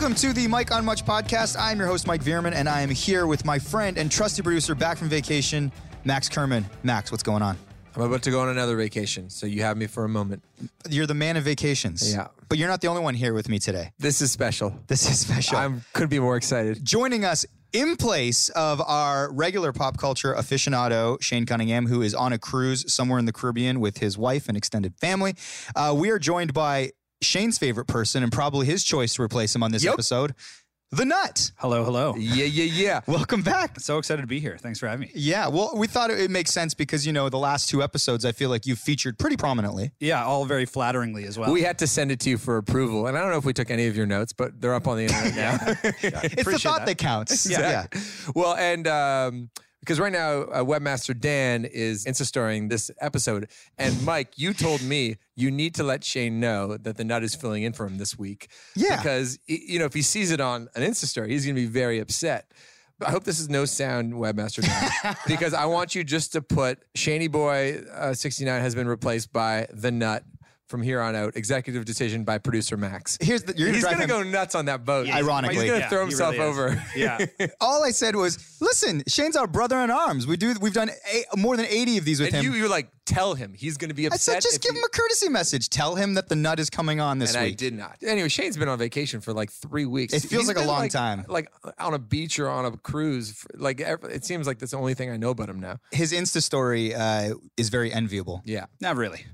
Welcome to the Mike on Much podcast. I'm your host, Mike Veerman, and I am here with my friend and trusty producer back from vacation, Max Kerman. Max, what's going on? I'm about to go on another vacation, so you have me for a moment. You're the man of vacations. Yeah. But you're not the only one here with me today. This is special. This is special. I couldn't be more excited. Joining us in place of our regular pop culture aficionado, Shane Cunningham, who is on a cruise somewhere in the Caribbean with his wife and extended family, uh, we are joined by Shane's favorite person and probably his choice to replace him on this Yep. episode, The Nut. Hello, hello. Yeah, yeah, yeah. Welcome back. So excited to be here. Thanks for having me. Yeah, well, we thought it, it makes sense because, you know, the last two episodes, I feel like you've featured pretty prominently. Yeah, all very flatteringly as well. We had to send it to you for approval, and I don't know if we took any of your notes, but they're up on the internet now. It's the Appreciate thought that, that. counts. yeah. Well, and um, because right now, uh, Webmaster Dan is Insta-storying this episode, and Mike, you told me you need to let Shane know that the nut is filling in for him this week. Yeah. because you know if he sees it on an Insta story, he's going to be very upset. But I hope this is no sound, Webmaster Dan, because I want you just to put Shaney Boy uh, 69 has been replaced by the nut. From here on out, executive decision by producer Max. Here's the, you're He's going to go nuts on that boat. Ironically. he's going to Yeah, throw himself really over. Yeah. All I said was, listen, Shane's our brother in arms. We do. We've done eight, more than eighty of these with And him. you, you're like, tell him he's going to be I upset. said, just give he- him a courtesy message. Tell him that the nut is coming on this And I did not. Anyway, Shane's been on vacation for like three weeks. It feels He's like a been, long time. Like on a beach or on a cruise. For, like it seems like that's the only thing I know about him now. His Insta story uh, is very enviable. Yeah. Not really.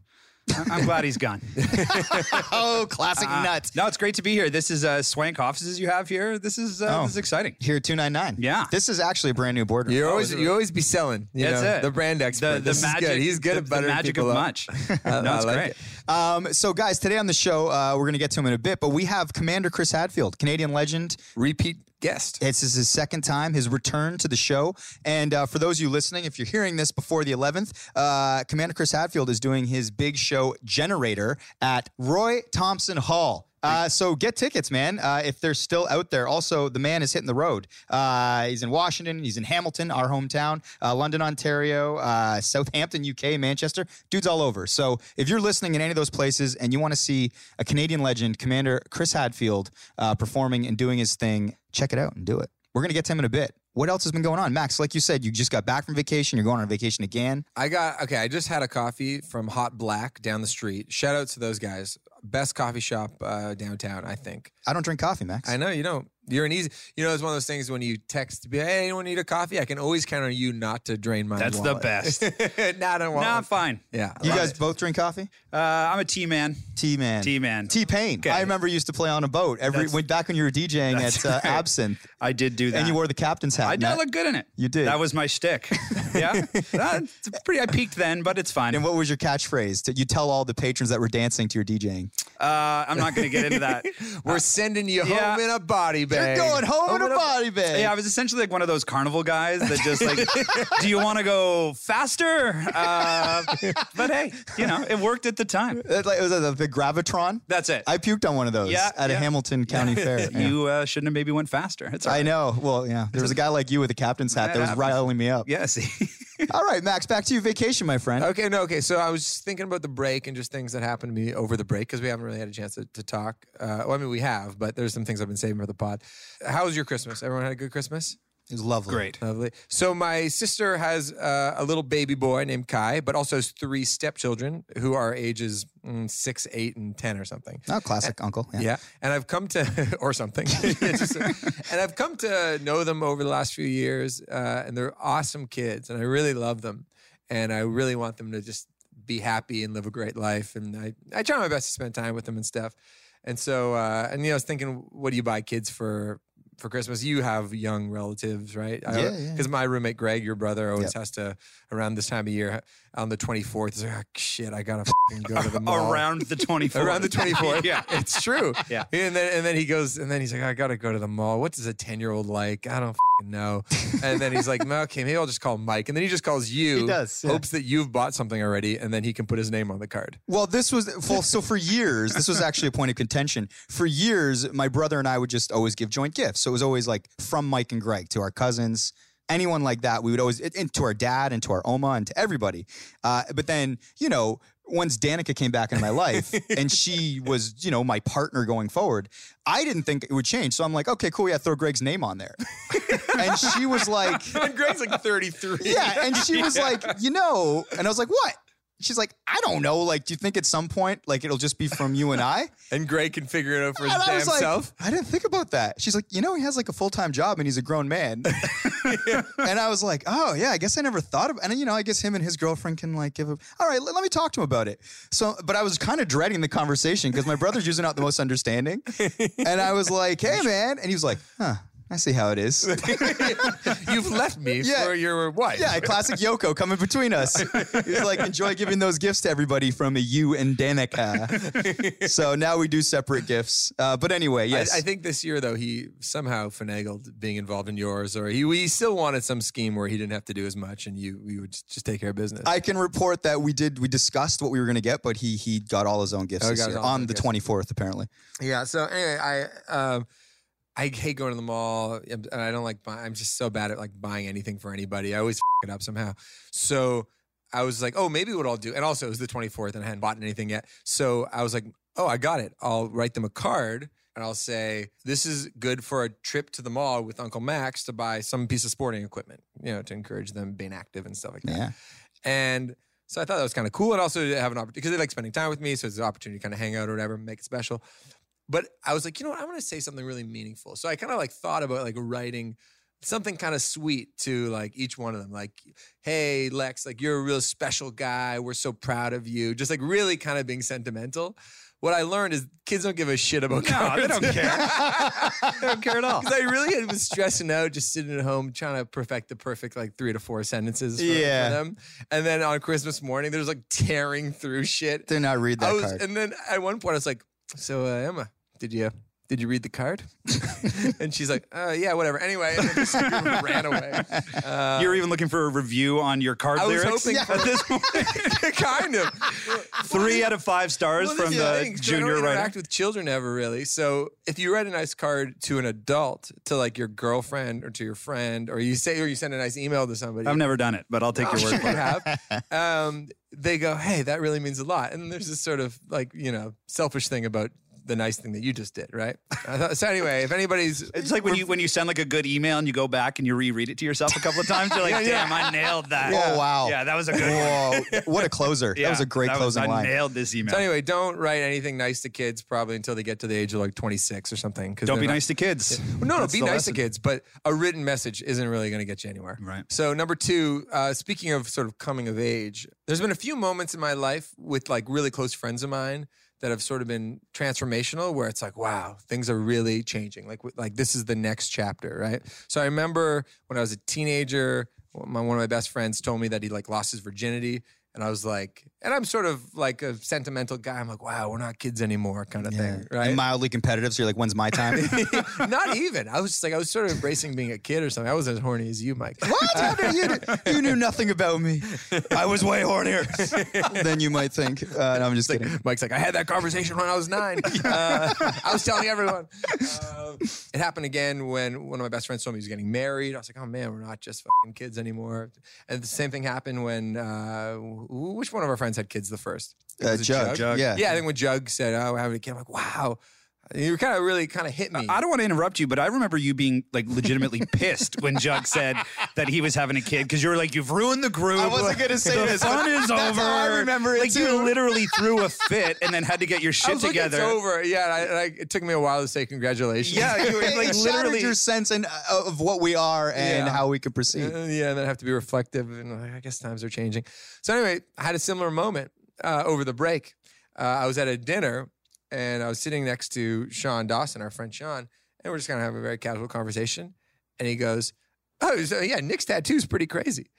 I- I'm glad he's gone. Oh, classic Uh, nut. No, it's great to be here. This is uh, swank offices you have here. This is uh, Oh. this is exciting. Here, two nine nine. Yeah. this is actually a brand new boardroom. You always you always be selling. You That's know, it. The brand expert. The, the this magic. is good. He's good the, at the buttering magic people of up. much. I- no, I it's like great. it. Um, so, guys, today on the show, uh, we're going to get to him in a bit, but we have Commander Chris Hadfield, Canadian legend. Repeat guest. This is his second time, his return to the show. And uh, for those of you listening, if you're hearing this before the 11th, uh, Commander Chris Hadfield is doing his big show Generator at Roy Thomson Hall. Uh, so get tickets, man, uh, if they're still out there. Also, the man is hitting the road. Uh, he's in Washington, he's in Hamilton, our hometown, uh, London, Ontario, uh, Southampton, UK, Manchester. Dude's all over. So if you're listening in any of those places and you want to see a Canadian legend, Commander Chris Hadfield, uh, performing and doing his thing, check it out and do it. We're going to get to him in a bit. What else has been going on? Max, like you said, you just got back from vacation. You're going on vacation again. I got okay. I just had a coffee from Hot Black down the street. Shout out to those guys. Best coffee shop uh, downtown, I think. I don't drink coffee, Max. I know you don't. You're an easy. You know, it's one of those things when you text to hey, anyone need a coffee? I can always count on you not to drain my. That's the best. nah, I don't. No, I'm fine. Yeah, I You guys it. both drink coffee? Uh, I'm a T man. T man. T man. T Pain. Okay. I remember you used to play on a boat every That's- when back when you were DJing at uh, right. Absinthe, I did do that. and you wore the captain's hat. I did Matt. look good in it. You did. That was my shtick. yeah. Uh, it's pretty. I peaked then, but it's fine. And what was your catchphrase? To, you tell all the patrons that were dancing to your DJing. Uh, I'm not going to get into that. We're sending you yeah. home in a body bag. You're going home, in a body bag. Yeah, I was essentially like one of those carnival guys that just like, do you want to go faster? Uh, but hey, you know, it worked at the time. It, like, it was a, the Gravitron. That's it. I puked on one of those Yeah, at a yeah. Hamilton County Fair. Yeah. You uh, shouldn't have maybe went faster. It's all I know. Well, yeah. There was a guy like you with a captain's hat That that was riling me up. Yeah, see. All right, Max, back to your vacation, my friend. Okay, no, okay. So I was thinking about the break and just things that happened to me over the break because we haven't really had a chance to, to talk. Uh, well, I mean, we have, but there's some things I've been saving for the pod. How was your Christmas? Everyone had a good Christmas? It was lovely. Great. Lovely. So my sister has uh, a little baby boy named Kai, but also has three stepchildren who are ages mm, six, eight, and ten or something. Oh, classic uncle. Yeah. Yeah, and I've come to or something, Just- and I've come to know them over the last few years, uh, and they're awesome kids, and I really love them, and I really want them to just be happy and live a great life, and I I try my best to spend time with them and stuff, and so uh, and you know I was thinking, what do you buy kids for? For Christmas, you have young relatives, right? Yeah, yeah. Because my roommate Greg, your brother, always Yep. has to around this time of year uh, on the twenty fourth. He's like, oh, shit, I gotta f***ing go to the mall Around the 24th. around the 24th. yeah. it's true. Yeah. And then and then he goes and then he's like, I gotta go to the mall. What does a 10 year old like? I don't fing know. And then he's like, okay, maybe I'll just call Mike. And then he just calls you. He does, yeah. Hopes that you've bought something already, and then he can put his name on the card. Well, this was well, so for years. This was actually a point of contention. For years, my brother and I would just always give joint gifts. So it was always like from Mike and Greg to our cousins, anyone like that. We would always and to our dad and to our oma and to everybody. Uh, but then you know, once Danica came back into my life and she was, you know, my partner going forward, I didn't think it would change. So I'm like, okay, cool. Yeah, throw Greg's name on there. and she was like, And Greg's like 33. yeah. And she was like, you know, and I was like, what? She's like, I don't know. Like, do you think at some point, like, it'll just be from you and I? And Greg can figure it out for his And I damn was like, self. I didn't think about that. She's like, you know, he has like a full time job and he's a grown man. And I was like, oh yeah, I guess I never thought of. And you know, I guess him and his girlfriend can like give a. All right, let, let me talk to him about it. So, but I was kind of dreading the conversation because my brother's usually not the most understanding. And I was like, hey man, and he was like, huh. I see how it is. You've left me Yeah. for your wife. Yeah, classic Yoko coming between us. He's like, enjoy giving those gifts to everybody from a you and Danica. so now we do separate gifts. Uh, but anyway, yes. I, I think this year though he somehow finagled being involved in yours, or he, he still wanted some scheme where he didn't have to do as much, and you you would just take care of business. I can report that we did we discussed what we were going to get, but he he got all his own gifts Oh, this year on the gifts. twenty fourth apparently. Yeah. So anyway, I um, I hate going to the mall, and I don't like. Buy, I'm just so bad at like buying anything for anybody. I always f- it up somehow. So I was like, oh, maybe what I'll do, and also it was the 24th, and I hadn't bought anything yet. So I was like, oh, I got it. I'll write them a card. And I'll say, this is good for a trip to the mall with Uncle Max to buy some piece of sporting equipment, you know, to encourage them being active and stuff like that. Yeah. And so I thought that was kind of cool. And also to have an opportunity because they like spending time with me. So it's an opportunity to kind of hang out or whatever, make it special. But I was like, you know what? I want to say something really meaningful. So I kind of like thought about like writing something kind of sweet to like each one of them. Like, hey, Lex, like you're a real special guy. We're so proud of you. Just like really kind of being sentimental. What I learned is kids don't give a shit about No, cards. they don't care. they don't care at all. Because I really was stressing out, just sitting at home trying to perfect the perfect like three to four sentences for, for Yeah. them. And then on Christmas morning, there's like tearing through shit. Did not read that I was, card. and then at one point, I was like, "So uh, Emma, did you did you read the card?" and she's like, uh, "Yeah, whatever." Anyway, and then just ran away. Uh, You're even looking for a review on your card I was lyrics hoping at this point. kind of Three out of five stars Well, from the I junior don't writer. interact with children ever really. So if you write a nice card to an adult, to like your girlfriend or to your friend, or you say or you send a nice email to somebody, I've never done it, but I'll take your word for it. have. Um, they go, "Hey, that really means a lot." And there's this sort of like you know selfish thing about the nice thing that you just did, right? So anyway, if anybody's It's like when you when you send like a good email and you go back and you reread it to yourself a couple of times. You're like, Yeah, yeah. damn, I nailed that. Oh, wow. Yeah, that was a good one. Whoa, what a closer! Yeah, that was a great that was- closing I line. nailed this email. so anyway, don't write anything nice to kids probably until they get to the age of like 26 or something. Because Don't be nice to kids. No, no, That's be nice lesson. to kids, but a written message isn't really going to get you anywhere. Right. So number two, uh, speaking of sort of coming of age, there's been a few moments in my life with like really close friends of mine that have sort of been transformational, where it's like, wow, things are really changing. Like, like this is the next chapter, right? So I remember when I was a teenager, my, one of my best friends told me that he like lost his virginity. And I was like, and I'm sort of like a sentimental guy. I'm like, wow, we're not kids anymore, kind of thing, right? And mildly competitive. So you're like, when's my time? Not even. I was just like, I was sort of embracing being a kid or something. I wasn't as horny as you, Mike. what? How did you, you knew nothing about me. I was way hornier than you might think. Uh, no, I'm just kidding. Mike's like, I had that conversation when I was nine. Uh, I was telling everyone. Uh, it happened again when one of my best friends told me he was getting married. I was like, oh man, we're not just fucking kids anymore. And the same thing happened when, uh, which one of our friends had kids the first? Uh, it Jug, Jug? Yeah. Yeah, I think when Jug said, oh, we're having a kid, I'm like, wow. You kind of really kind of hit me. I don't want to interrupt you, but I remember you being like legitimately pissed when Jug said that he was having a kid because you were like, "You've ruined the group. I wasn't gonna say the this, fun is over." I remember it like too. you literally threw a fit and then had to get your I shit was like, together. it's over. Yeah, and I, and I, it took me a while to say congratulations. Yeah, you were It like shattered literally. your sense and uh, of what we are and Yeah. how we could proceed. Uh, yeah, and then I have to be reflective, and like, I guess times are changing. So anyway, I had a similar moment uh, over the break. Uh, I was at a dinner, and I was sitting next to Sean Dawson, our friend Sean, and we're just gonna have a very casual conversation. And he goes, "Oh, so yeah, Nick's tattoo's pretty crazy."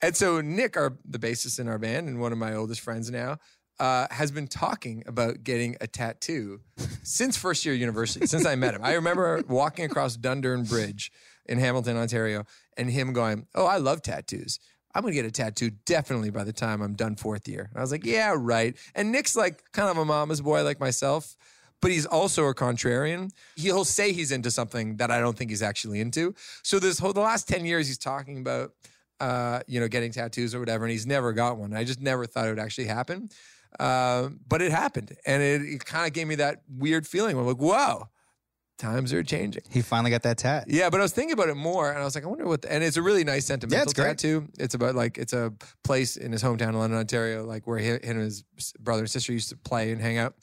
And so Nick, our the bassist in our band, and one of my oldest friends now, uh, has been talking about getting a tattoo since first year university, since I met him. I remember walking across Dundurn Bridge in Hamilton, Ontario, and him going, "Oh, I love tattoos." I'm gonna get a tattoo definitely by the time I'm done fourth year. And I was like, yeah, right. And Nick's like kind of a mama's boy like myself, but he's also a contrarian. He'll say he's into something that I don't think he's actually into. So this whole the last 10 years he's talking about uh, you know, getting tattoos or whatever, and he's never got one. I just never thought it would actually happen. Um, but it happened, and it, it kind of gave me that weird feeling. I'm like, whoa, times are changing. He finally got that tat. Yeah, but I was thinking about it more, and I was like, I wonder what. The, and it's a really nice sentimental it's great. tattoo. It's about like it's a place in his hometown of London, Ontario, like where he, him and his brother and sister used to play and hang out.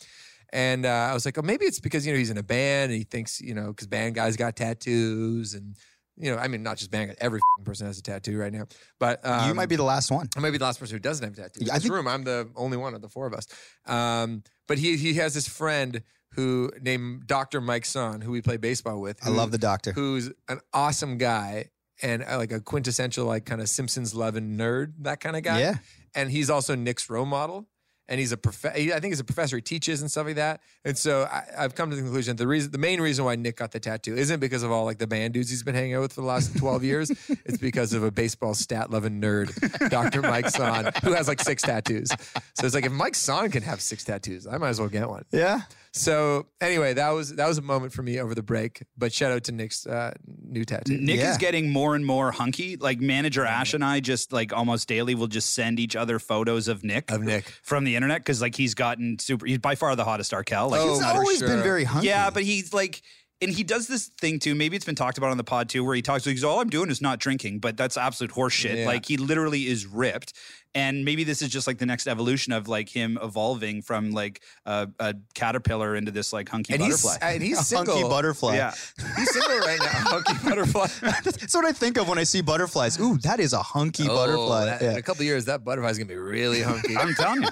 And uh, I was like, oh, maybe it's because you know he's in a band and he thinks you know because band guys got tattoos and you know I mean not just band guys, every person has a tattoo right now. But um, you might be the last one. I might be the last person who doesn't have a tattoo. In I this think- room, I'm the only one of the four of us. Um, but he he has this friend who named Dr. Mike Son, who we play baseball with. I love the doctor. Who's an awesome guy and uh, like a quintessential like kind of Simpsons loving nerd, that kind of guy. Yeah. And he's also Nick's role model. And he's a prof- I think he's a professor. He teaches and stuff like that. And so I, I've come to the conclusion the reason, the main reason why Nick got the tattoo isn't because of all like the band dudes he's been hanging out with for the last twelve years. It's because of a baseball stat loving nerd, Dr. Mike Son, who has like six tattoos. So it's like if Mike Son can have six tattoos, I might as well get one. Yeah. So anyway, that was that was a moment for me over the break. But shout out to Nick's uh, new tattoo. Nick Yeah. is getting more and more hunky. Like manager Ash and I just like almost daily will just send each other photos of Nick Of Nick. from the internet because like he's gotten super. He's by far the hottest Arkell. Like Oh, He's for always sure. been very hunky. yeah, but he's like. And he does this thing too. Maybe it's been talked about on the pod too, where he talks. He goes, "All I'm doing is not drinking," but that's absolute horseshit. Yeah. Like he literally is ripped, and maybe this is just like the next evolution of like him evolving from like a, a caterpillar into this like hunky and he's butterfly. and he's A single. hunky butterfly. yeah, He's single right now. Hunky butterfly. That's what I think of when I see butterflies. Ooh, that is a hunky oh, butterfly. Oh, that- Yeah. In a couple of years, that butterfly's gonna be really hunky. I'm telling you.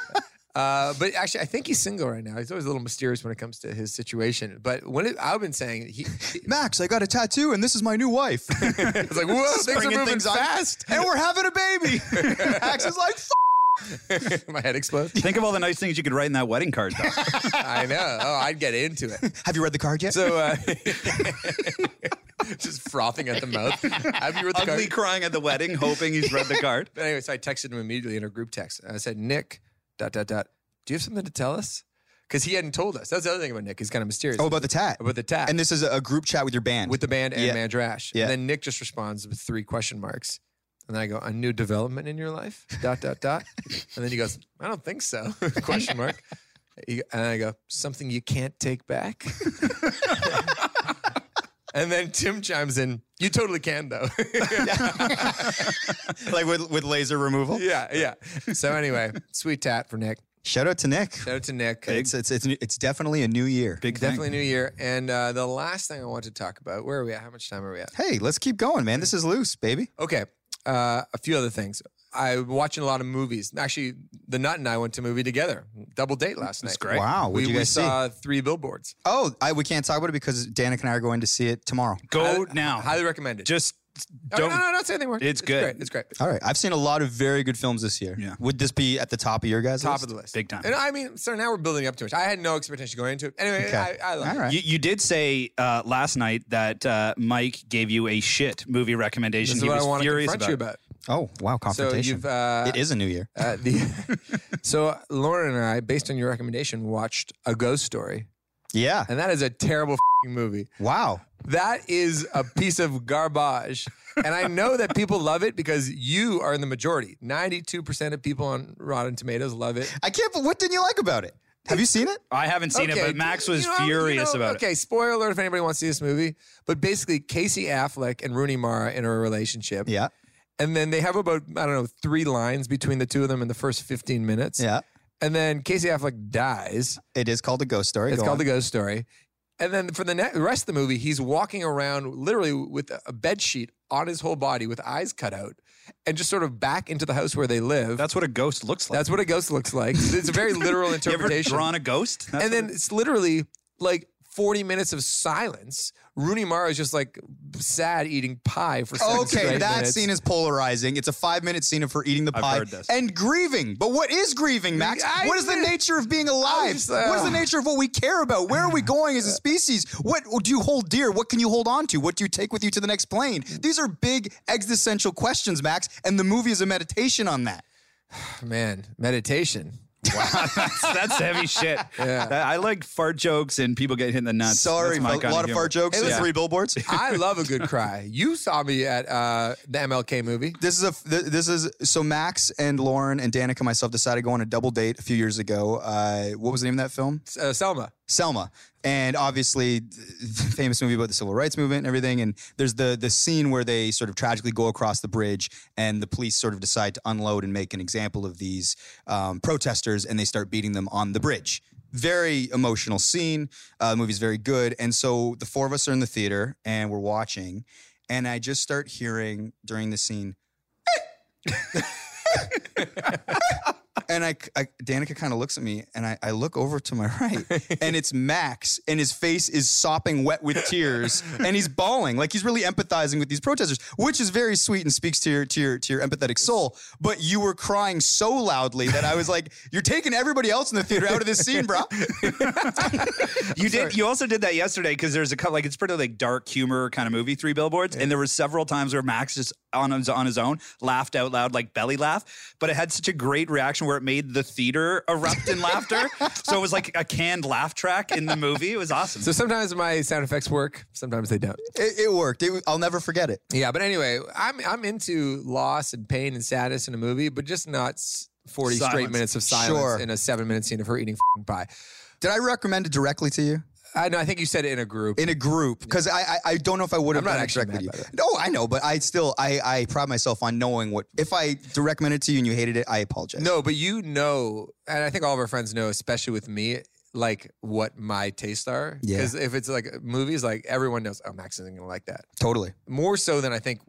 Uh, but actually, I think he's single right now. He's always a little mysterious when it comes to his situation. But when it, I've been saying, he, he- Max, I got a tattoo and this is my new wife. it's like, whoa, things are Springing moving things on. fast. and we're having a baby. Max is like, F- My head explodes. Think of all the nice things you could write in that wedding card, though. I know. Oh, I'd get into it. have you read the card yet? So, uh, just frothing at the mouth. Have you read the Ugly card? crying at the wedding, hoping he's read the card. But anyway, so I texted him immediately in a group text. I said, Nick, dot, dot, dot, do you have something to tell us? Because he hadn't told us. That's the other thing about Nick. He's kind of mysterious. oh, about the tat. about the tat. And this is a group chat with your band. with the band and Yeah. Manager Ash. Yeah. And then Nick just responds with three question marks. And then I go, a new development in your life? Dot, dot, dot. And then he goes, I don't think so. question mark. And I go, something you can't take back? and then Tim chimes in, you totally can though. like with, with laser removal. yeah, yeah. So anyway, sweet tat for Nick. Shout out to Nick. Shout out to Nick. It's, it's, it's, it's definitely a new year. Big thing. Definitely New Year. And uh, the last thing I want to talk about, where are we at? How much time are we at? Hey, let's keep going, man. This is loose, baby. Okay. Uh, a few other things. I'm watching a lot of movies. Actually, the Nut and I went to a movie together. Double date last night. Great. Wow. We, What'd you we guys see? saw three billboards. Oh, I, we can't talk about it because Danica and I are going to see it tomorrow. Go Highly- now. Highly recommend it. Just don't. no, no, no, not say anything more. It's good. Great. It's great. All right. I've seen a lot of very good films this year. Yeah. Would this be at the top of your guys' Top list? of the list. Big time. And I mean, so now we're building up to much. I had no expectation going into it. Anyway, Okay. I, I love All it. right. You, you did say uh, last night that uh, Mike gave you a shit movie recommendation. This is he what was I want to furious confront about. you about. Oh, wow. So Confrontation. you've uh, it is a new year. uh, the so Lauren and I, based on your recommendation, watched A Ghost Story, Yeah. and that is a terrible fing movie. Wow. That is a piece of garbage. And I know that people love it because you are in the majority. 92% of people on Rotten Tomatoes love it. I can't. believe What didn't you like about it? Have you seen it? I haven't seen it, but Max was you know, you furious know, about Okay, spoiler alert if anybody wants to see this movie. But basically, Casey Affleck and Rooney Mara in a relationship. Yeah. And then they have about, I don't know, three lines between the two of them in the first 15 minutes. Yeah. And then Casey Affleck dies. It is called a ghost story. It's Go called on. The Ghost Story. And then for the, ne- the rest of the movie, he's walking around literally with a bed sheet on his whole body with eyes cut out and just sort of back into the house where they live. That's what a ghost looks like. That's what a ghost looks like. It's a very literal you ever interpretation. drawn a ghost? That's and what then it's literally like 40 minutes of silence. Rooney Mara is just like sad eating pie for six Okay, straight that minutes. scene is polarizing. It's a five minute scene of her eating the I've pie heard this. and grieving. But what is grieving, Max? I- what is the nature of being alive? just, uh, what is the nature of what we care about? Where are we going as a species? What do you hold dear? What can you hold on to? What do you take with you to the next plane? These are big existential questions, Max, and the movie is a meditation on that. Man, meditation. Wow, that's, that's heavy shit. Yeah. I like fart jokes and people get hit in the nuts. Sorry, my a lot of humor. fart jokes. Hey, and listen. three billboards. I love a good cry. You saw me at uh, the MLK movie. This is a th- this is so Max and Lauren and Danica and myself decided to go on a double date a few years ago. Uh, what was the name of that film? Uh, Selma. Selma. And obviously, famous movie about the civil rights movement and everything. And there's the the scene where they sort of tragically go across the bridge, and the police sort of decide to unload and make an example of these um, protesters, and they start beating them on the bridge. Very emotional scene. Uh, the movie's very good. And so the four of us are in the theater, and we're watching, and I just start hearing during the scene. and I, I Danica kind of looks at me, and I, I look over to my right, and it's Max, and his face is sopping wet with tears, and he's bawling, like he's really empathizing with these protesters, which is very sweet and speaks to your to your to your empathetic soul. But you were crying so loudly that I was like, "You're taking everybody else in the theater out of this scene, bro." You did. You also did that yesterday because there's a couple like it's pretty like dark humor kind of movie, Three Billboards, and there were several times where Max just on his on his own laughed out loud like belly laugh, but it had such a great reaction where it made the theater erupt in laughter. So it was like a canned laugh track in the movie. It was awesome. So sometimes my sound effects work, sometimes they don't. It, it worked. It, I'll never forget it. Yeah, but anyway, I'm I'm into loss and pain and sadness in a movie, but just not s- 40 straight minutes of silence Sure. in a seven minute scene of her eating fing pie. Did I recommend it directly to you I know. I think you said it in a group. in a group? Because I, I I don't know if I would have I'm not done it actually directly mad to you. No, I know, but I still I I pride myself on knowing what. If I do recommend it to you and you hated it, I apologize. no, but you know, and I think all of our friends know, especially with me, like what my tastes are. Yeah. Because if it's like movies, like everyone knows, oh, Max isn't gonna like that. totally. More so than I think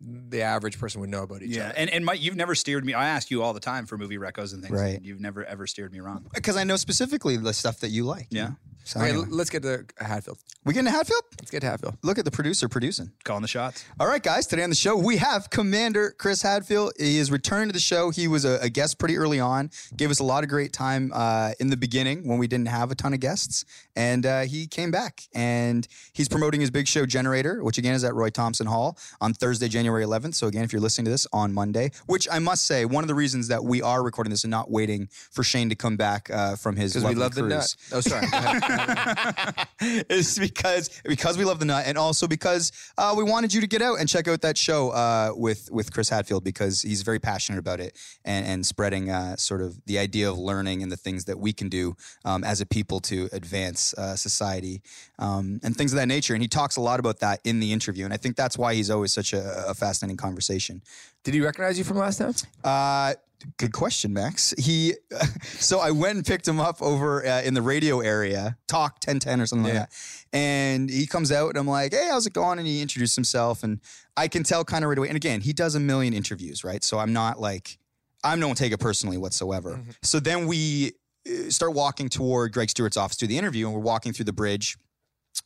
the average person would know about each yeah, other. and and Mike, you've never steered me. I ask you all the time for movie recos and things. Right. and you've never ever steered me wrong. Because I know specifically the stuff that you like. Yeah. So Okay, anyway. let's get to Hadfield. we getting to Hadfield? Let's get to Hadfield. Look at the producer producing. Calling the shots. All right, guys. Today on the show, we have Commander Chris Hadfield. He is returned to the show. He was a, a guest pretty early on. Gave us a lot of great time uh, in the beginning when we didn't have a ton of guests, and uh, he came back. And he's promoting his big show Generator, which again is at Roy Thomson Hall on Thursday, January 11th. So again, if you're listening to this on Monday, which I must say, one of the reasons that we are recording this and not waiting for Shane to come back uh, from his Because we love the cruise nut. Oh, sorry. Is because because we love the nut, and also because uh, we wanted you to get out and check out that show uh, with with Chris Hadfield because he's very passionate about it and and spreading uh, sort of the idea of learning and the things that we can do um, as a people to advance uh, society um, and things of that nature. And he talks a lot about that in the interview, and I think that's why he's always such a, a fascinating conversation. Did he recognize you from last time? Good question, Max. He, so I went and picked him up over uh, in the radio area, talk 1010 or something Yeah. like that. And he comes out and I'm like, hey, how's it going? And he introduced himself and I can tell kind of right away. And again, he does a million interviews, right? So I'm not like, I don't take it personally whatsoever. So then we uh, start walking toward Greg Stewart's office to the interview and we're walking through the bridge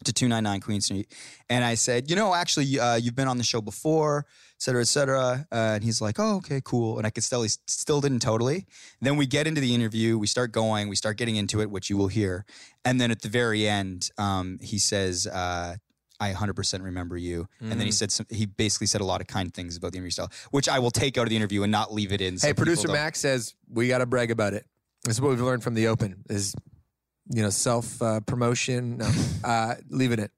to 299 Queen Street. And I said, you know, actually, uh, you've been on the show before, et cetera, et cetera. Uh, and he's like, oh, okay, cool. And I could still, he still didn't totally. Then we get into the interview, we start going, we start getting into it, which you will hear. And then at the very end, um, he says, uh, I 100% remember you. And then he said, some, he basically said a lot of kind things about the interview style, which I will take out of the interview and not leave it in. so hey, producer Max says we got to brag about it. This is what we've learned from the Open: is you know self uh, promotion. No, uh, leaving it.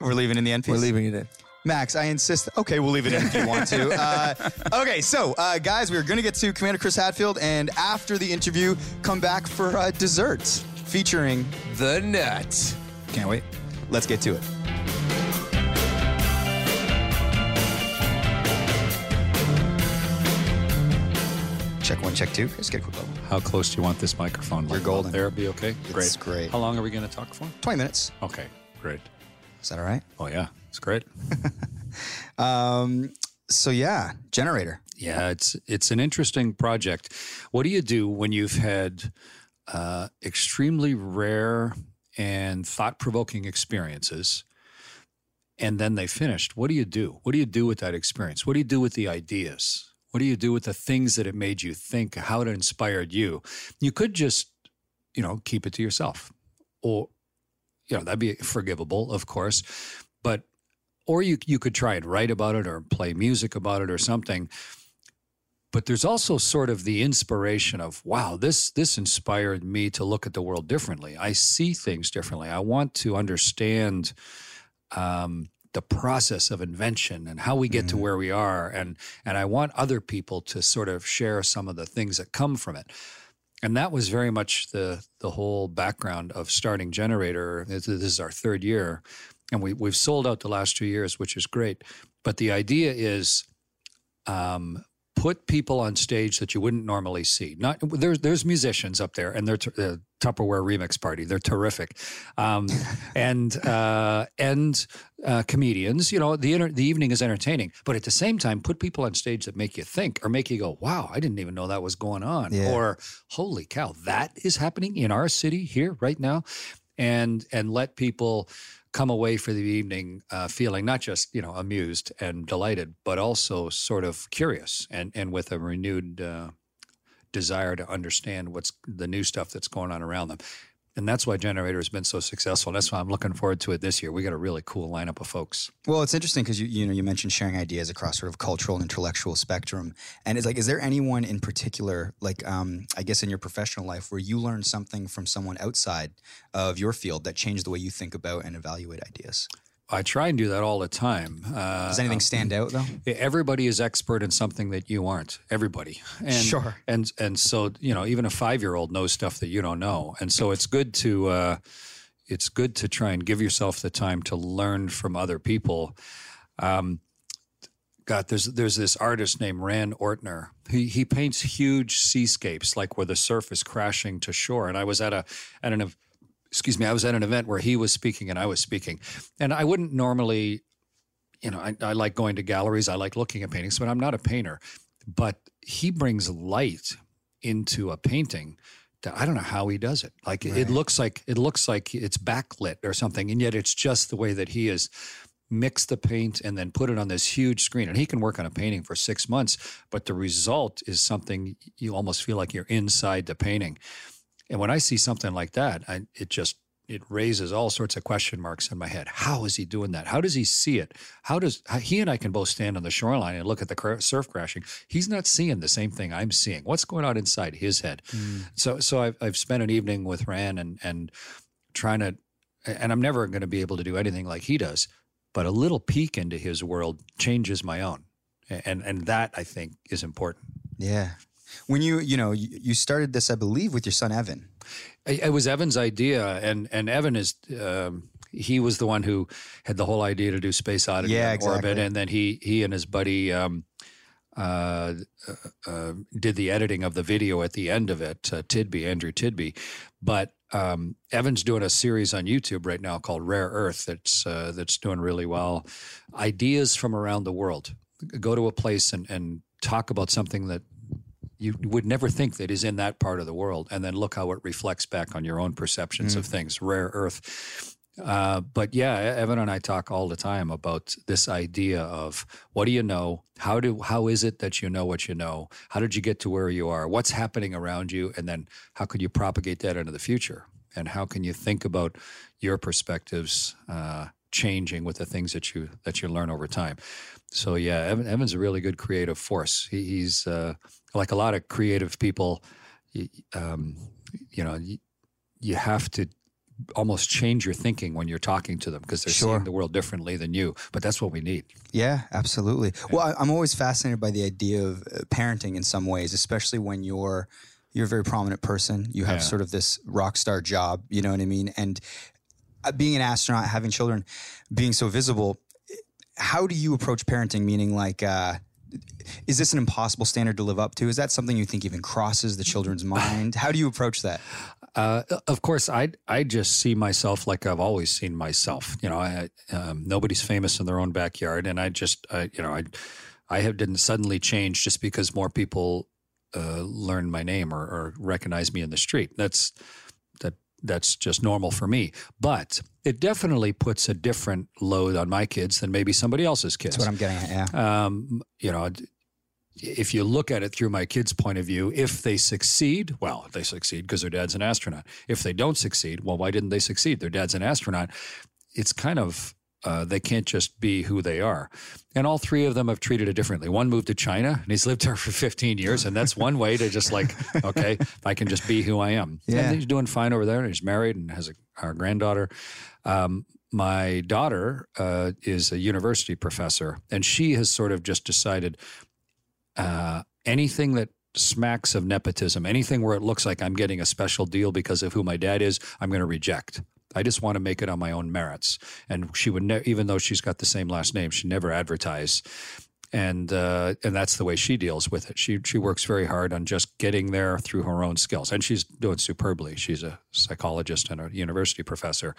We're leaving in the end piece. We're leaving it in. Max, I insist. Okay, we'll leave it in if you want to. Uh, okay, so uh, guys, we're going to get to Commander Chris Hadfield, and after the interview, come back for uh, dessert featuring. The nut. Can't wait. Let's get to it. Check one, check two. Let's get a quick level. How close do you want this microphone? You're golden. There, be okay. It's great. How long are we going to talk for? 20 minutes. Okay, great. Is that all right? Oh yeah, it's great. Um, so, yeah, generator. Yeah, it's it's an interesting project. What do you do when you've had uh, extremely rare and thought provoking experiences, and then they finished? What do you do? What do you do with that experience? What do you do with the ideas? What do you do with the things that it made you think? How it inspired you? You could just, you know, keep it to yourself, or you know that'd be forgivable, of course, but or you you could try and write about it or play music about it or something. But there's also sort of the inspiration of wow this this inspired me to look at the world differently. I see things differently. I want to understand um, the process of invention and how we get to where we are. And and i want other people to sort of share some of the things that come from it. And that was very much the the whole background of starting generator. This is our third year and we, we've sold out the last two years which is great. But the idea is um, put people on stage that you wouldn't normally see. Not there's there's musicians up there, and they're t- uh, Tupperware Remix Party. They're terrific, um, and uh, and uh, comedians. You know, the inter- the evening is entertaining, but at the same time, put people on stage that make you think or make you go, "Wow, I didn't even know that was going on," Yeah. or "Holy cow, that is happening in our city here right now," and and let people come away for the evening uh, feeling not just you know amused and delighted, but also sort of curious and and with a renewed uh, desire to understand what's the new stuff that's going on around them. And that's why Generator has been so successful. That's why I'm looking forward to it this year. We got a really cool lineup of folks. Well, it's interesting because you you know you mentioned sharing ideas across sort of cultural and intellectual spectrum, and it's like, is there anyone in particular, like um, I guess in your professional life, where you learned something from someone outside of your field that changed the way you think about and evaluate ideas? I try and do that all the time. Uh, Does anything stand out though? everybody is expert in something that you aren't. Everybody. And, Sure. And and so you know, even a five year old knows stuff that you don't know, and so it's good to uh, it's good to try and give yourself the time to learn from other people. Um, God, there's there's this artist named Ran Ortner. He he paints huge seascapes, like where the surf is crashing to shore. And I was at a at an excuse me, I was at an event where he was speaking and I was speaking, and I wouldn't normally you know, I, I like going to galleries. I like looking at paintings, but I'm not a painter. But he brings light into a painting. That I don't know how he does it. Like it- it looks like it looks like it's backlit or something, and yet it's just the way that he has mixed the paint and then put it on this huge screen. And he can work on a painting for six months, but the result is something you almost feel like you're inside the painting. And when I see something like that, I, it just it raises all sorts of question marks in my head. How is he doing that? How does he see it? How does how- he and I can both stand on the shoreline and look at the surf crashing? He's not seeing the same thing I'm seeing. What's going on inside his head? Mm. So so I've I've spent an evening with Ran and and trying to, and I'm never going to be able to do anything like he does, but a little peek into his world changes my own, and and that I think is important. Yeah. When you you know you, started this, I believe, with your son Evan. It was Evan's idea, and and Evan is um, he was the one who had the whole idea to do space oddity Yeah, on orbit, and then he he and his buddy um, uh, uh, uh, did the editing of the video at the end of it. Uh, Tidby, Andrew Tidby, but um, Evan's doing a series on YouTube right now called Rare Earth. That's uh, that's doing really well. Ideas from around the world. Go to a place and and talk about something that you would never think that is in that part of the world, and then look how it reflects back on your own perceptions of things. Rare earth. Uh, but yeah, Evan and I talk all the time about this idea of what do you know? How do how is it that you know what you know? How did you get to where you are? What's happening around you? And then how could you propagate that into the future? And how can you think about your perspectives uh, changing with the things that you that you learn over time? So yeah, Evan, Evan's a really good creative force. He, he's uh, like a lot of creative people. y- Um, you know, you, you have to almost change your thinking when you're talking to them because they're Sure. seeing the world differently than you. But that's what we need. Yeah, absolutely. Well, I, I'm always fascinated by the idea of uh, parenting in some ways, especially when you're you're a very prominent person. You have Yeah. sort of this rock star job. You know what I mean? And uh, being an astronaut, having children, being so visible. How do you approach parenting? Meaning, like, uh, is this an impossible standard to live up to? Is that something you think even crosses the children's mind? How do you approach that? Uh, of course, I I just see myself like I've always seen myself. You know, I, um, nobody's famous in their own backyard, and I just I, you know I I have didn't suddenly change just because more people uh, learn my name or, or recognize me in the street. That's that that's just normal for me. But it definitely puts a different load on my kids than maybe somebody else's kids. That's what I'm getting at. Yeah. um, you know, if you look at it through my kids' point of view, if they succeed, well, they succeed because their dad's an astronaut. If they don't succeed, well, why didn't they succeed? Their dad's an astronaut. It's kind of uh, they can't just be who they are. And all three of them have treated it differently. One moved to China and he's lived there for 15 years. And that's one way to just like, okay, I can just be who I am. Yeah. And he's doing fine over there. And he's married and has a, our granddaughter. Um, my daughter uh, is a university professor, and she has sort of just decided uh, anything that smacks of nepotism, anything where it looks like I'm getting a special deal because of who my dad is, I'm going to reject. I just want to make it on my own merits. And she would, ne- even though she's got the same last name, she never advertise. And uh, and that's the way she deals with it. She she works very hard on just getting there through her own skills, and she's doing superbly. She's a psychologist and a university professor.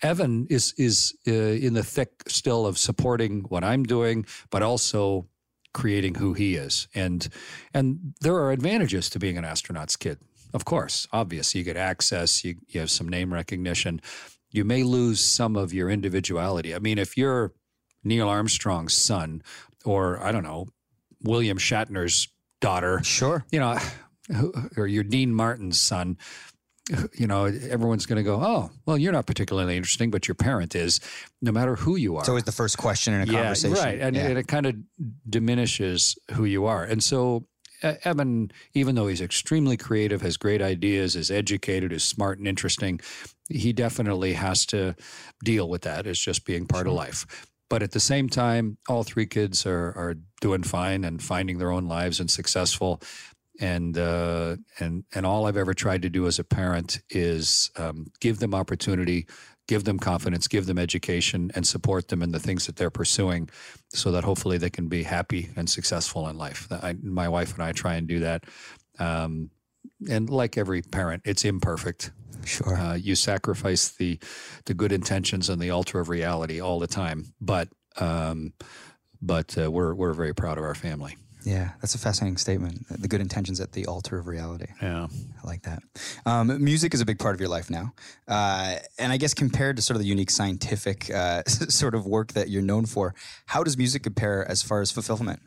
Evan is is uh, in the thick still of supporting what I'm doing, but also creating who he is. And and there are advantages to being an astronaut's kid. Of course, obvious. You get access, you, you have some name recognition. You may lose some of your individuality. I mean, if you're Neil Armstrong's son, or I don't know, William Shatner's daughter, Sure. you know, or you're Dean Martin's son, you know, everyone's going to go, oh, well, you're not particularly interesting, but your parent is, no matter who you are. It's always the first question in a yeah, conversation. right, and, Yeah. and it kind of diminishes who you are. And so, Evan, even though he's extremely creative, has great ideas, is educated, is smart and interesting, he definitely has to deal with that as just being part of life. But at the same time, all three kids are are doing fine and finding their own lives and successful. And uh, and and all I've ever tried to do as a parent is um, give them opportunity, give them confidence, give them education, and support them in the things that they're pursuing, so that hopefully they can be happy and successful in life. I, my wife and I try and do that. Um, and like every parent, it's imperfect. Sure. Uh, you sacrifice the the good intentions on the altar of reality all the time, but um, but uh, we're we're very proud of our family. Yeah, that's a fascinating statement. The good intentions at the altar of reality. Yeah. I like that. Um, music is a big part of your life now, uh, and I guess compared to sort of the unique scientific uh, sort of work that you're known for, how does music compare as far as fulfillment?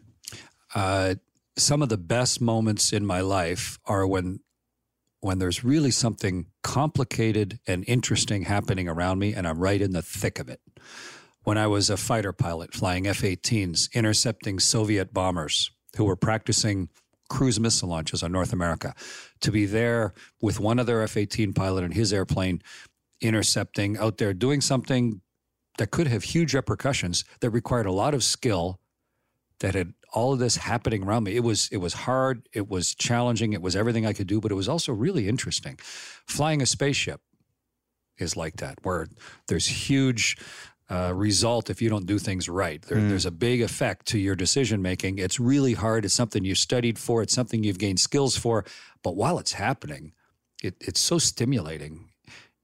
Uh, some of the best moments in my life are when when there's really something complicated and interesting happening around me and I'm right in the thick of it. When I was a fighter pilot flying F-18s intercepting Soviet bombers who were practicing cruise missile launches on North America, to be there with one other F-18 pilot in his airplane intercepting out there doing something that could have huge repercussions that required a lot of skill that had all of this happening around me. It was it was hard, it was challenging, it was everything I could do, but it was also really interesting. Flying a spaceship is like that, where there's huge uh, result if you don't do things right. There, There's a big effect to your decision making. It's really hard. It's something you studied for. It's something you've gained skills for. But while it's happening, it, it's so stimulating.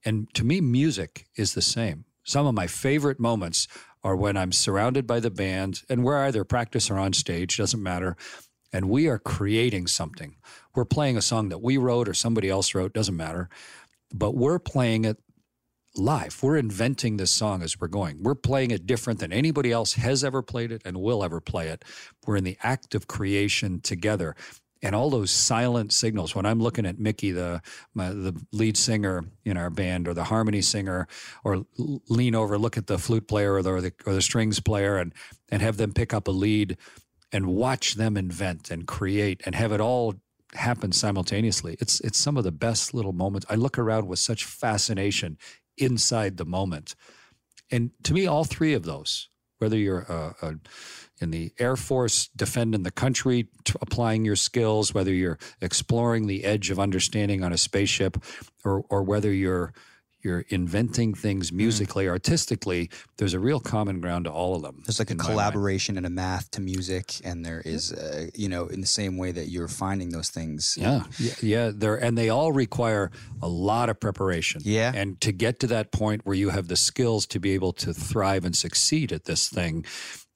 And to me, music is the same. Some of my favorite moments are when I'm surrounded by the band and we're either practice or on stage, doesn't matter. And we are creating something. We're playing a song that we wrote or somebody else wrote, doesn't matter. But we're playing it live. We're inventing this song as we're going. We're playing it different than anybody else has ever played it and will ever play it. We're in the act of creation together. And all those silent signals, when I'm looking at Mickey, the my, the lead singer in our band, or the harmony singer, or lean over, look at the flute player or the, or the or the strings player, and and have them pick up a lead, and watch them invent and create, and have it all happen simultaneously. It's it's some of the best little moments. I look around with such fascination inside the moment. And to me, all three of those, whether you're uh, uh, in the Air Force defending the country, t- applying your skills, whether you're exploring the edge of understanding on a spaceship, or, or whether you're you're inventing things musically, artistically, there's a real common ground to all of them. There's like a collaboration and a math to music, and there is, uh, you know, in the same way that you're finding those things. Yeah, yeah, yeah. They're and they all require a lot of preparation. Yeah. and to get to that point where you have the skills to be able to thrive and succeed at this thing,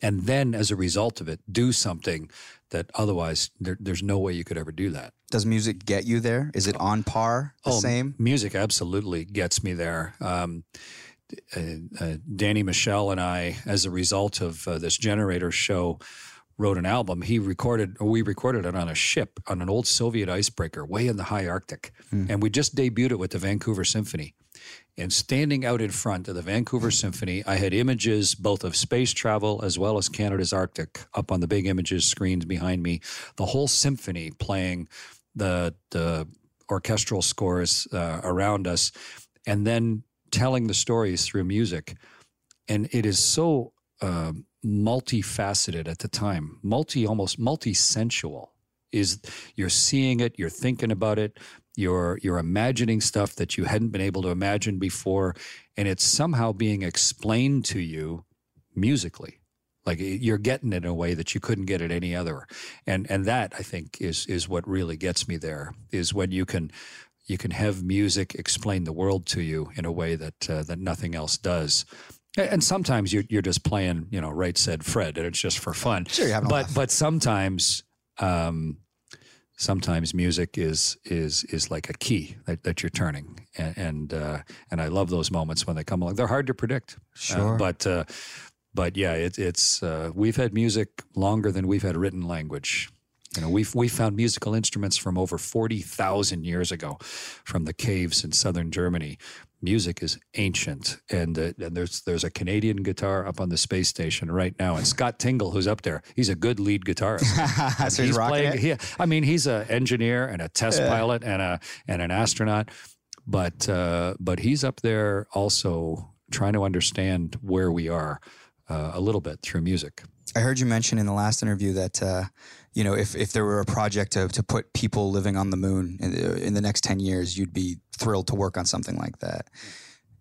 and then as a result of it, do something that otherwise there, there's no way you could ever do that. Does music get you there? Is it on par? The Oh, same? Music absolutely gets me there. Um, uh, uh, Danny Michel and I, as a result of uh, this generator show, wrote an album. He recorded, or we recorded it on a ship on an old Soviet icebreaker way in the high Arctic, and we just debuted it with the Vancouver Symphony. And standing out in front of the Vancouver Symphony, I had images both of space travel as well as Canada's Arctic up on the big images screens behind me. The whole symphony playing the the orchestral scores uh, around us, and then telling the stories through music. And it is so uh, multifaceted at the time, multi almost multi sensual. Is you're seeing it, you're thinking about it, you're you're imagining stuff that you hadn't been able to imagine before, and it's somehow being explained to you musically. Like you're getting it in a way that you couldn't get it any other, and and that I think is is what really gets me there. Is when you can you can have music explain the world to you in a way that uh, that nothing else does. And sometimes you're you're just playing, you know, right said Fred, and it's just for fun. Sure, you're a but laugh. but sometimes um, sometimes music is is is like a key that, that you're turning, and and, uh, and I love those moments when they come along. They're hard to predict, Uh, Sure. but uh, but yeah, it, it's uh, we've had music longer than we've had written language. You know, we've we found musical instruments from over forty thousand years ago, from the caves in southern Germany. Music is ancient, and, uh, and there's there's a Canadian guitar up on the space station right now, and Scott Tingle, who's up there, he's a good lead guitarist. so he's, rocking playing. it. He, I mean, he's an engineer and a test pilot and a and an astronaut, but uh, but he's up there also trying to understand where we are uh, a little bit through music. I heard you mention in the last interview that uh, you know if, if there were a project to, to put people living on the moon in the, in the next ten years, you'd be thrilled to work on something like that.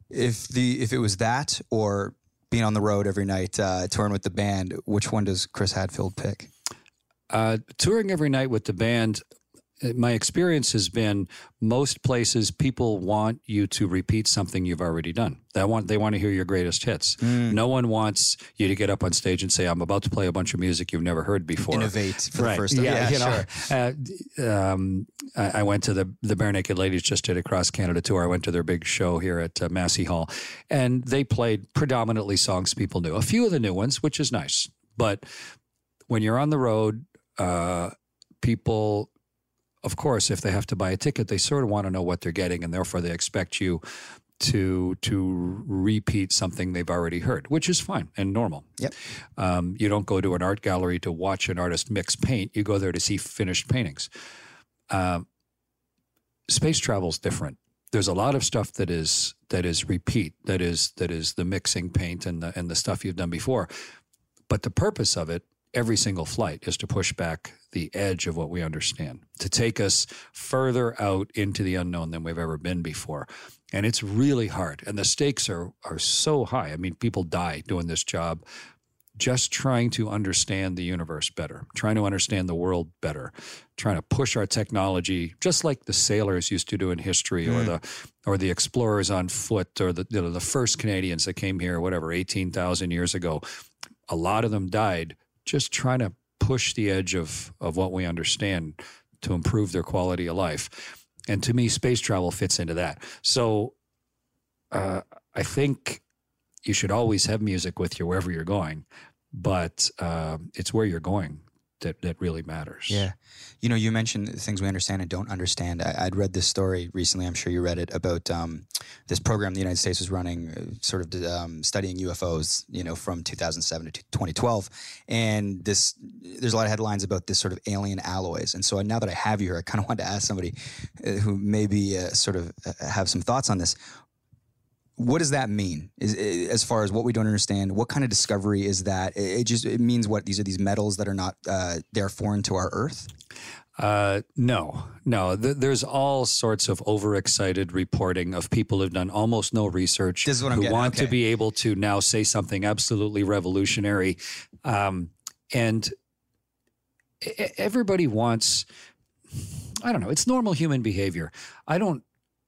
If the if it was that or being on the road every night uh, touring with the band, which one does Chris Hadfield pick? Uh, touring every night with the band, my experience has been most places people want you to repeat something you've already done. They want they want to hear your greatest hits. No one wants you to get up on stage and say, "I'm about to play a bunch of music you've never heard before." Innovate for the first time. Yeah, you know, sure. uh, um, I, I went to the the Barenaked Ladies just did a cross Canada tour. I went to their big show here at uh, Massey Hall, and they played predominantly songs people knew. A few of the new ones, which is nice, but when you're on the road, uh, people. Of course, if they have to buy a ticket, they sort of want to know what they're getting, and therefore they expect you to to repeat something they've already heard, which is fine and normal. Yep. Um, you don't go to an art gallery to watch an artist mix paint. You go there to see finished paintings. Um, space travel is different. There's a lot of stuff that is that is repeat. That is that is the mixing paint and the and the stuff you've done before. But the purpose of it, every single flight, is to push back the edge of what we understand, to take us further out into the unknown than we've ever been before. And it's really hard. And the stakes are are so high. I mean, people die doing this job just trying to understand the universe better, trying to understand the world better, trying to push our technology, just like the sailors used to do in history, or mm. the or the explorers on foot, or the you know, the first Canadians that came here, whatever, eighteen thousand years ago. A lot of them died just trying to push the edge of of what we understand to improve their quality of life. And to me, space travel fits into that. So uh, I think you should always have music with you wherever you're going, but uh, it's where you're going that, that really matters. Yeah. You know, you mentioned things we understand and don't understand. I, I'd read this story recently. I'm sure you read it about um, this program the United States was running, uh, sort of um, studying UFOs. You know, from 2007 to 2012, and this there's a lot of headlines about this sort of alien alloys. And so now that I have you here, I kind of want to ask somebody uh, who maybe uh, sort of uh, have some thoughts on this. What does that mean? Is, i as far as what we don't understand, what kind of discovery is that? It, it just it means what these are these metals that are not uh, they're foreign to our Earth. Uh, no, no. Th- there's all sorts of overexcited reporting of people who've done almost no research This is what I'm who getting, want to be able to now say something absolutely revolutionary. Um, and everybody wants, I don't know, it's normal human behavior. I don't.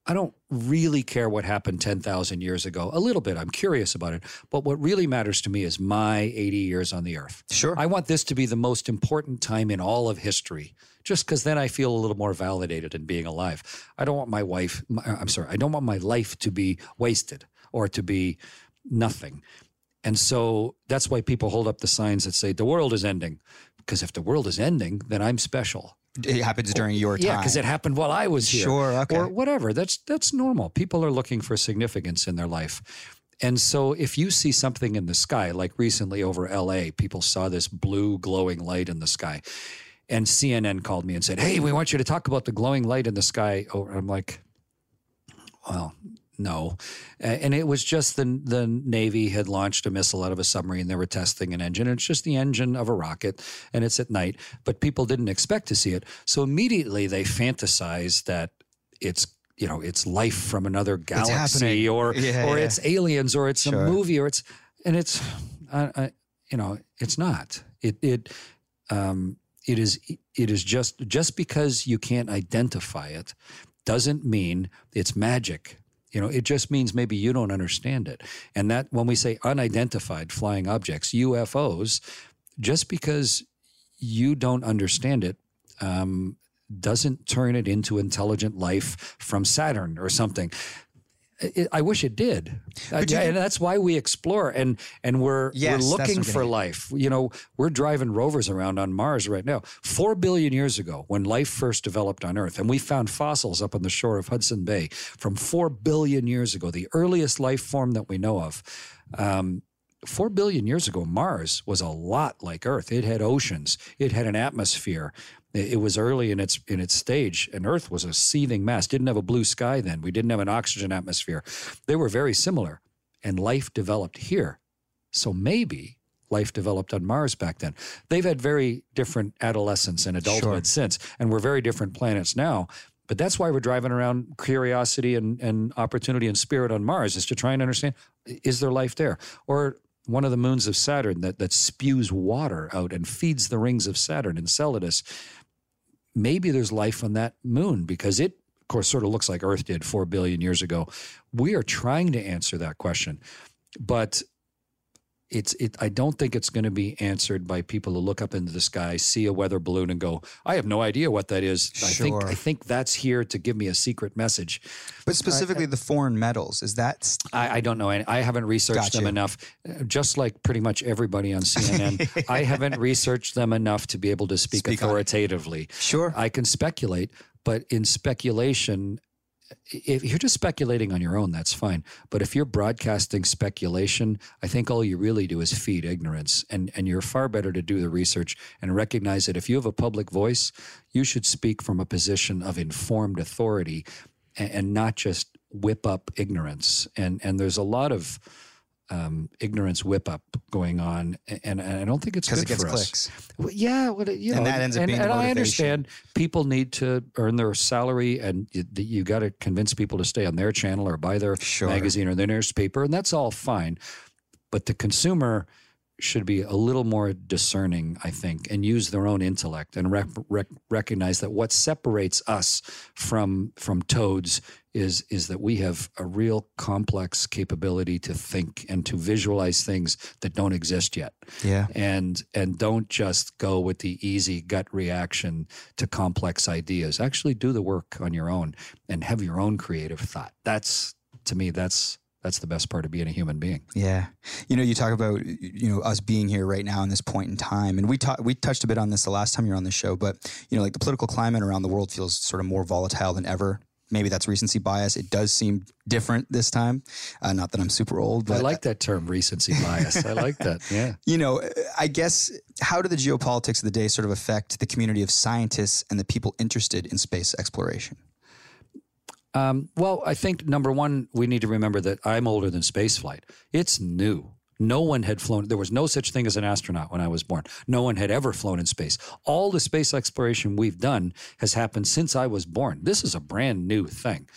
I don't really care what happened 10,000 years ago. A little bit. I'm curious about it. But what really matters to me is my 80 years on the earth. Sure. I want this to be the most important time in all of history, just because then I feel a little more validated in being alive. I don't want my wife, my, I'm sorry, I don't want my life to be wasted or to be nothing. And so that's why people hold up the signs that say the world is ending. Because if the world is ending, then I'm special. It happens during your time. Yeah, because it happened while I was here. Sure, okay. Or whatever. That's that's normal. People are looking for significance in their life. And so if you see something in the sky, like recently over LA, people saw this blue glowing light in the sky. And CNN called me and said, Hey, we want you to talk about the glowing light in the sky. Oh, I'm like, well, no. And it was just the the Navy had launched a missile out of a submarine. They were testing an engine. It's just the engine of a rocket, and it's at night. But people didn't expect to see it, so immediately they fantasize that it's you know it's life from another galaxy, or Yeah, or yeah. it's aliens, or it's Sure. a movie, or it's and it's I, I, you know it's not. It it um, it is it is just just because you can't identify it doesn't mean it's magic. You know, it just means maybe you don't understand it. And that when we say unidentified flying objects, UFOs, just because you don't understand it, um, doesn't turn it into intelligent life from Saturn or something. I- I wish it did, do you- and that's why we explore and and we're Yes, we're looking for life. You know, we're driving rovers around on Mars right now. Four billion years ago, when life first developed on Earth, and we found fossils up on the shore of Hudson Bay from four billion years ago, the earliest life form that we know of. Um, Four billion years ago, Mars was a lot like Earth. It had oceans. It had an atmosphere. It was early in its in its stage, and Earth was a seething mass. Didn't have a blue sky then. We didn't have an oxygen atmosphere. They were very similar, and life developed here. So maybe life developed on Mars back then. They've had very different adolescence and adulthood since, and we're very different planets now. But that's why we're driving around curiosity and, and opportunity and spirit on Mars is to try and understand is there life there? Or one of the moons of Saturn that, that spews water out and feeds the rings of Saturn, Enceladus. Maybe there's life on that moon because it, of course, sort of looks like Earth did four billion years ago. We are trying to answer that question, but it's it I don't think it's going to be answered by people who look up into the sky, see a weather balloon and go, I have no idea what that is. I think Sure. I think that's here to give me a secret message. But specifically, the foreign metals is that I don't know. I, I haven't researched Got them enough. Uh, Just like pretty much everybody on CNN, I haven't researched them enough to be able to speak, Speak authoritatively. sure? I can speculate, but in speculation, if you're just speculating on your own, that's fine. But if you're broadcasting speculation, I think all you really do is feed ignorance. And, and you're far better to do the research and recognize that if you have a public voice, you should speak from a position of informed authority and, and not just whip up ignorance. And, and there's a lot of um, ignorance whip up going on, and, and I don't think it's because good it gets for us. clicks. Well, yeah, well, you know, And that ends up and, being the and I understand people need to earn their salary, and you, you got to convince people to stay on their channel or buy their Sure. magazine or their newspaper, and that's all fine. But the consumer should be a little more discerning, I think, and use their own intellect and rec- rec- recognize that what separates us from from toads is is that we have a real complex capability to think and to visualize things that don't exist yet. Yeah. and and don't just go with the easy gut reaction to complex ideas. Actually do the work on your own and have your own creative thought. That's to me that's that's the best part of being a human being Yeah, you know, you talk about you know us being here right now in this point in time, and we ta- we touched a bit on this the last time you were on the show, but you know, like the political climate around the world feels sort of more volatile than ever. Maybe that's recency bias. It does seem different this time. Uh, not that I'm super old, but i like that term recency bias i like that yeah you know, I guess how do the geopolitics of the day sort of affect the community of scientists and the people interested in space exploration? Um, well, I think number one, we need to remember that I'm older than spaceflight. It's new. No one had flown. There was no such thing as an astronaut when I was born. No one had ever flown in space. All the space exploration we've done has happened since I was born. This is a brand new thing.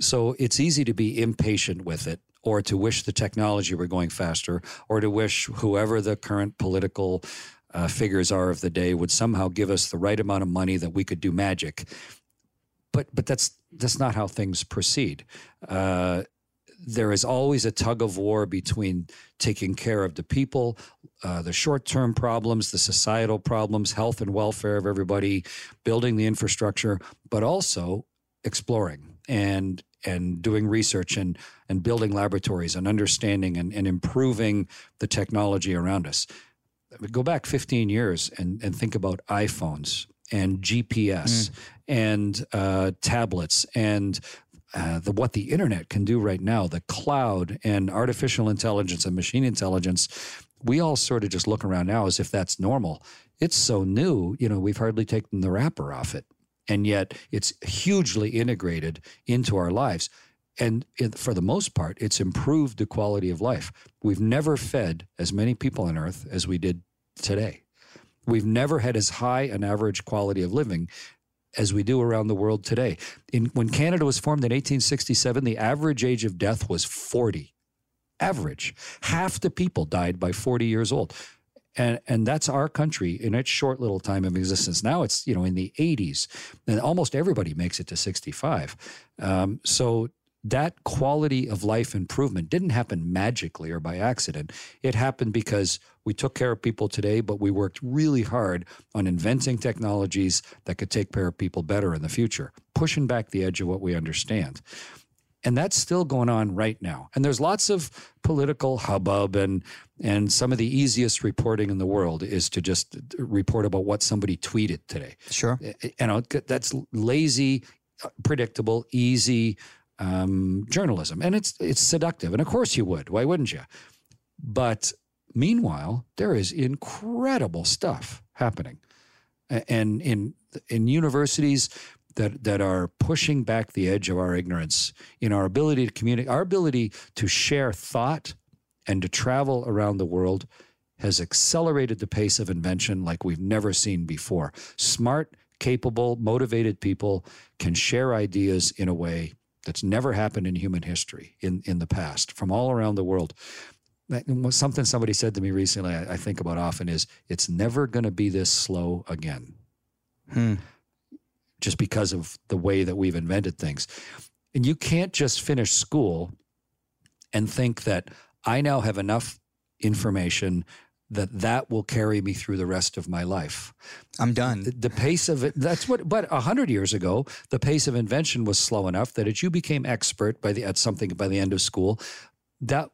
So it's easy to be impatient with it or to wish the technology were going faster or to wish whoever the current political uh, figures are of the day would somehow give us the right amount of money that we could do magic but but that's that's not how things proceed. Uh, there is always a tug of war between taking care of the people, uh, the short term problems, the societal problems, health and welfare of everybody, building the infrastructure, but also exploring and and doing research and and building laboratories and understanding and, and improving the technology around us. Go back 15 years and, and think about iPhones and GPS and uh, tablets and uh, the what the internet can do right now, the cloud and artificial intelligence and machine intelligence, we all sort of just look around now as if that's normal. It's so new, you know, we've hardly taken the wrapper off it, and yet it's hugely integrated into our lives. And it, for the most part, it's improved the quality of life. We've never fed as many people on earth as we did today. We've never had as high an average quality of living as we do around the world today. In, when Canada was formed in 1867, the average age of death was 40. Average. Half the people died by 40 years old. And, and that's our country in its short little time of existence. Now it's you know in the 80s, and almost everybody makes it to 65. Um, so that quality of life improvement didn't happen magically or by accident. It happened because we took care of people today, but we worked really hard on inventing technologies that could take care of people better in the future, pushing back the edge of what we understand. And that's still going on right now. And there's lots of political hubbub and and some of the easiest reporting in the world is to just report about what somebody tweeted today. Sure. Eh, eh, you know, that's lazy, uh, predictable, easy um, journalism, and it's it's seductive. And of course, you would. Why wouldn't you? But meanwhile, there is incredible stuff happening, and in in universities that that are pushing back the edge of our ignorance in our ability to communicate, our ability to share thought and to travel around the world has accelerated the pace of invention like we've never seen before. Smart, capable, motivated people can share ideas in a way that's never happened in human history in, in the past from all around the world. Something somebody said to me recently, I, I think about often is it's never going to be this slow again. Hmm. Just because of the way that we've invented things. And you can't just finish school and think that I now have enough information that that will carry me through the rest of my life. I'm done. The, the pace of it, that's what, but a hundred years ago, the pace of invention was slow enough that as you became expert by the, at something by the end of school, that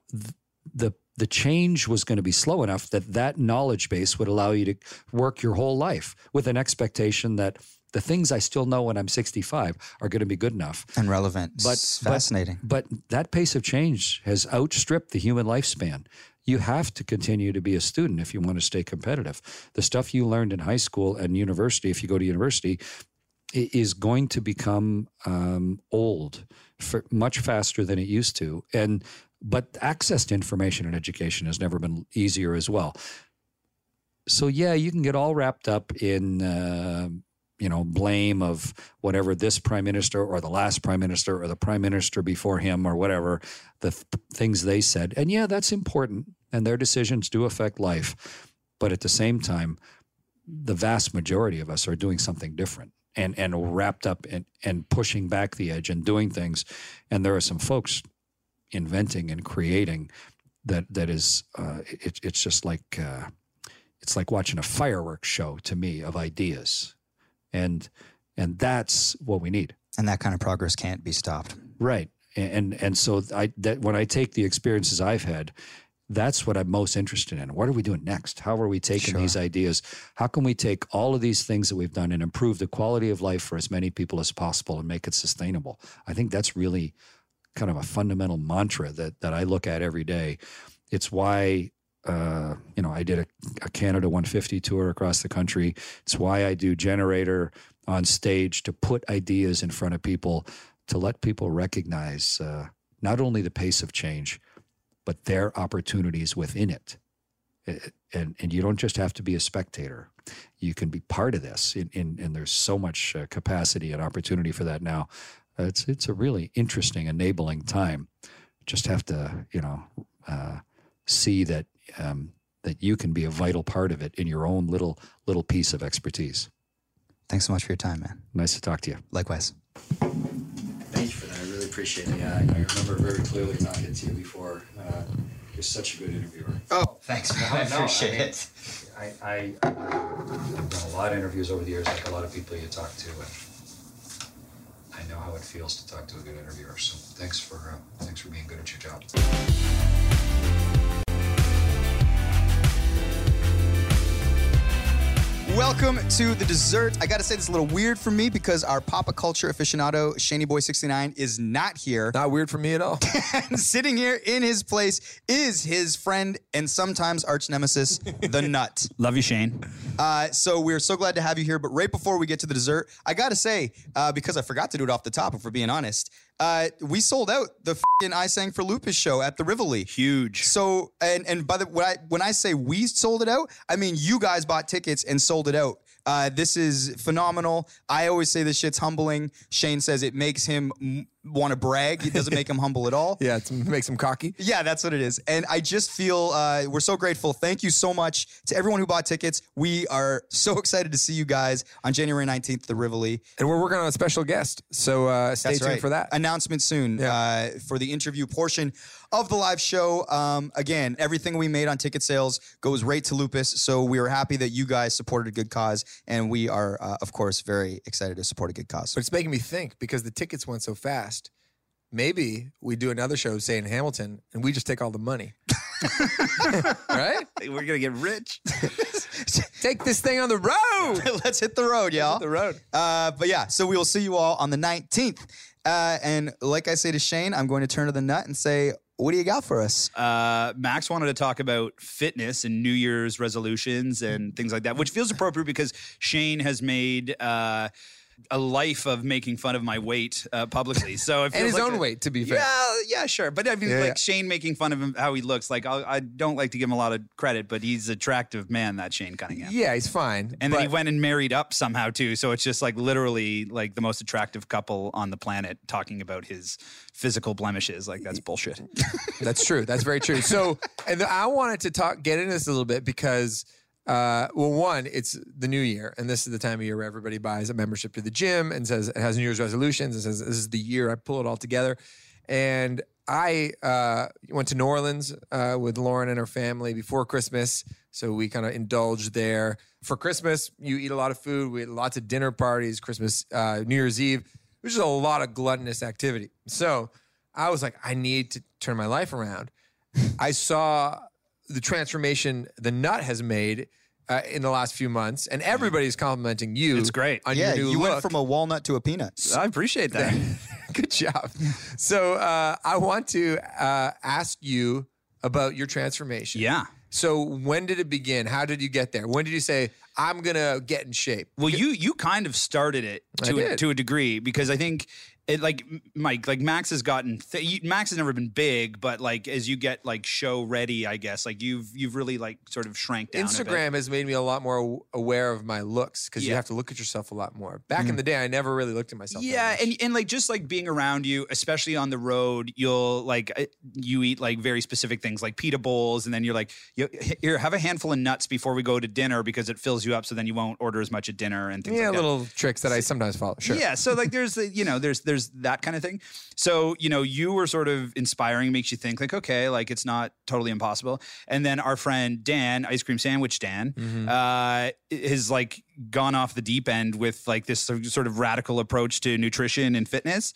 the, the change was going to be slow enough that that knowledge base would allow you to work your whole life with an expectation that the things I still know when I'm 65 are going to be good enough and relevant. But it's fascinating. But, but that pace of change has outstripped the human lifespan you have to continue to be a student if you want to stay competitive. The stuff you learned in high school and university, if you go to university, is going to become um, old for much faster than it used to. And but access to information and education has never been easier as well. So yeah, you can get all wrapped up in uh, you know blame of whatever this prime minister or the last prime minister or the prime minister before him or whatever the th- things they said. And yeah that's important and their decisions do affect life. But at the same time the vast majority of us are doing something different and and wrapped up and pushing back the edge and doing things. And there are some folks inventing and creating that that is uh, it, it's just like uh, it's like watching a fireworks show to me of ideas and and that's what we need. And that kind of progress can't be stopped. Right. And and so I that when I take the experiences I've had, that's what I'm most interested in. What are we doing next? How are we taking sure. these ideas? How can we take all of these things that we've done and improve the quality of life for as many people as possible and make it sustainable? I think that's really kind of a fundamental mantra that that I look at every day. It's why uh, you know, I did a, a, Canada 150 tour across the country. It's why I do Generator on stage to put ideas in front of people to let people recognize uh, not only the pace of change, but their opportunities within it. And, and you don't just have to be a spectator. You can be part of this. And there's so much uh, capacity and opportunity for that now. It's, it's a really interesting, enabling time. Just have to, you know, uh, see that um, that you can be a vital part of it in your own little little piece of expertise. Thanks so much for your time, man. Nice to talk to you. Likewise. Thank you for that. I really appreciate it. Yeah, I, I remember very clearly talking to you before. Uh, you're such a good interviewer. Oh, thanks, man. I appreciate I mean, it. I, I, I've done a lot of interviews over the years, like a lot of people you talk to, and I know how it feels to talk to a good interviewer. So thanks for uh, thanks for being good at your job. Welcome to the dessert. I got to say, this is a little weird for me because our Papa Culture aficionado, Shaney Boy 69, is not here. Not weird for me at all. and sitting here in his place is his friend and sometimes arch nemesis, the Nut. Love you, Shane. Uh, so we're so glad to have you here. But right before we get to the dessert, I got to say, uh, because I forgot to do it off the top, if we're being honest, uh, we sold out the I Sang for Lupus show at the Rivoli. Huge. So and and by the when I when I say we sold it out, I mean you guys bought tickets and sold it out. Uh, this is phenomenal. I always say this shit's humbling. Shane says it makes him m- want to brag. It doesn't make him humble at all. yeah, it makes him cocky. Yeah, that's what it is. And I just feel uh, we're so grateful. Thank you so much to everyone who bought tickets. We are so excited to see you guys on January 19th at the Rivoli. And we're working on a special guest. So uh, stay That's tuned right. for that. Announcement soon Yeah. uh, for the interview portion of the live show. Um, again, everything we made on ticket sales goes right to Lupus. So we are happy that you guys supported a good cause. And we are, uh, of course, very excited to support a good cause. But it's making me think because the tickets went so fast. Maybe we do another show, say in Hamilton, and we just take all the money. right? We're gonna get rich. Take this thing on the road. Let's hit the road, y'all. the road. Uh, but yeah, so we will see you all on the 19th. Uh, and like I say to Shane, I'm going to turn to the nut and say, what do you got for us? Uh, Max wanted to talk about fitness and New Year's resolutions and things like that, which feels appropriate because Shane has made uh, a life of making fun of my weight uh, publicly. So it And his like own a- weight, to be fair. Yeah, yeah, sure. But I mean, Yeah, like yeah. Shane making fun of him how he looks. Like I'll, I don't like to give him a lot of credit, but he's attractive man, that Shane Cunningham. Yeah, he's fine. And then he went and married up somehow too. So it's just like literally like the most attractive couple on the planet talking about his physical blemishes. Like that's bullshit. That's true. That's very true. So, and I wanted to talk, get into this a little bit because, uh, well, one, it's the new year, and this is the time of year where everybody buys a membership to the gym and says it has New Year's resolutions and says this is the year I pull it all together. And I uh, went to New Orleans uh, with Lauren and her family before Christmas, so we kind of indulged there. For Christmas, you eat a lot of food. We had lots of dinner parties. Christmas, uh, New Year's Eve, which is a lot of gluttonous activity. So I was like, I need to turn my life around. I saw the transformation the nut has made uh, in the last few months, and everybody's complimenting you. It's great. On yeah, your new you look. went from a walnut to a peanut. I appreciate that. Good job. So uh, I want to uh, ask you about your transformation. yeah. So when did it begin? How did you get there? When did you say I'm gonna get in shape? Well, you you kind of started it to a, to a degree because I think it like Mike like Max has gotten th- Max has never been big, but like as you get like show ready, I guess like you've you've really like sort of shrank down. a bit. Instagram has made me a lot more aware of my looks because you have to look at yourself a lot more. Back in the day, I never really looked at myself. that Yeah, and and like just like being around you, especially on the road, you'll like uh, you eat like very specific things like pita bowls, and then you're like, you, here, have a handful of nuts before we go to dinner because it fills you up, so then you won't order as much at dinner and things yeah, like that. little tricks that I sometimes follow. Sure. Yeah, so like there's the, you know there's there's that kind of thing. So you know you were sort of inspiring, makes you think like okay, like it's not totally impossible. And then our friend Dan, ice cream sandwich Dan, Mm-hmm. uh, has like gone off the deep end with like this sort of radical approach to nutrition and fitness.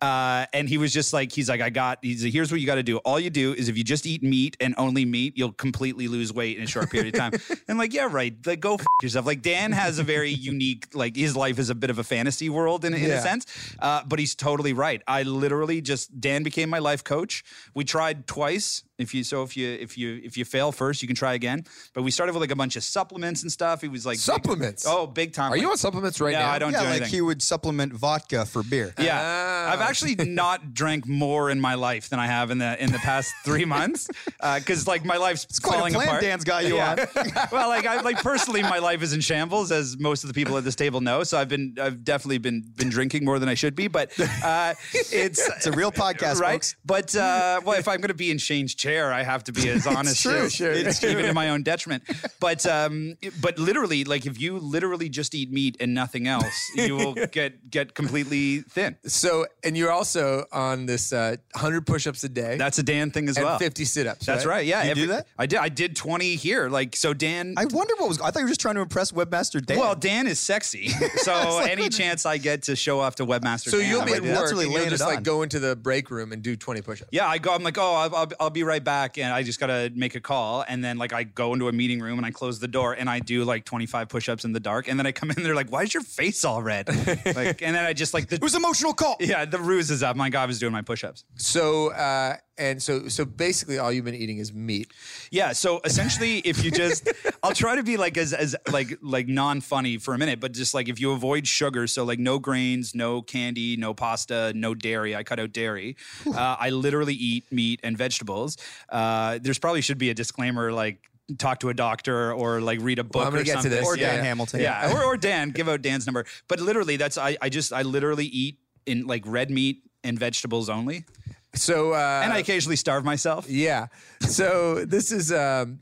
Uh, and he was just like, he's like, I got, he's like, here's what you got to do. All you do is if you just eat meat and only meat, you'll completely lose weight in a short period of time. and like, yeah, right. Like, go f- yourself. Like, Dan has a very unique, like, his life is a bit of a fantasy world in, in Yeah. a sense. Uh, but he's totally right. I literally just, Dan became my life coach. We tried twice. If you so if you if you if you fail first, you can try again. But we started with like a bunch of supplements and stuff. He was like big- Supplements? oh, big time. Are you on supplements right No, now? I don't yeah, do like anything. he would supplement vodka for beer. Yeah, Ah. I've actually not drank more in my life than I have in the in the past three months because like my life's quite a falling plan apart. Dan's got you yeah. on. well, like I like personally, my life is in shambles, as most of the people at this table know. So I've been I've definitely been been drinking more than I should be, but uh, it's It's a real podcast, right. folks. But uh, well, if I'm going to be in Shane's chair, I have to be as honest, true. too, Sure. It's even to my own detriment. But um, but literally, like if you literally just eat meat and nothing else, you will get get completely thin. So, and you're also on this uh, 100 push-ups a day That's a Dan thing as and well. 50 sit-ups. That's right. Yeah. You do that? I did. I did 20 here. Like so, Dan. I wonder what was. I thought you were just trying to impress Webmaster Dan. well, Dan is sexy, so any chance I get to show off to Webmaster, So Dan, you'll be at work. That's really you'll just like on. go into the break room and do 20 push-ups. Yeah, I go. I'm like, oh, I'll, I'll, I'll be right right back and I just got to make a call. And then like I go into a meeting room and I close the door and I do like 25 push-ups in the dark. And then I come in, they're like, why is your face all red? like, and then I just like the, It was emotional call. yeah, the ruse is up. My God, I was doing my push-ups. So uh, and so so basically, all you've been eating is meat. Yeah. So essentially, if you just, I'll try to be like as as like like non funny for a minute, but just like if you avoid sugar, so like no grains, no candy, no pasta, no dairy. I cut out dairy. Uh, I literally eat meat and vegetables. Uh, there's probably should be a disclaimer like. Talk to a doctor or like read a book I'm gonna or get to something. this. Or Yeah. Dan Hamilton. Yeah, or, or Dan, give out Dan's number. But literally, that's I, I just I literally eat in like red meat and vegetables only, So uh, and I occasionally starve myself. yeah. So this is um,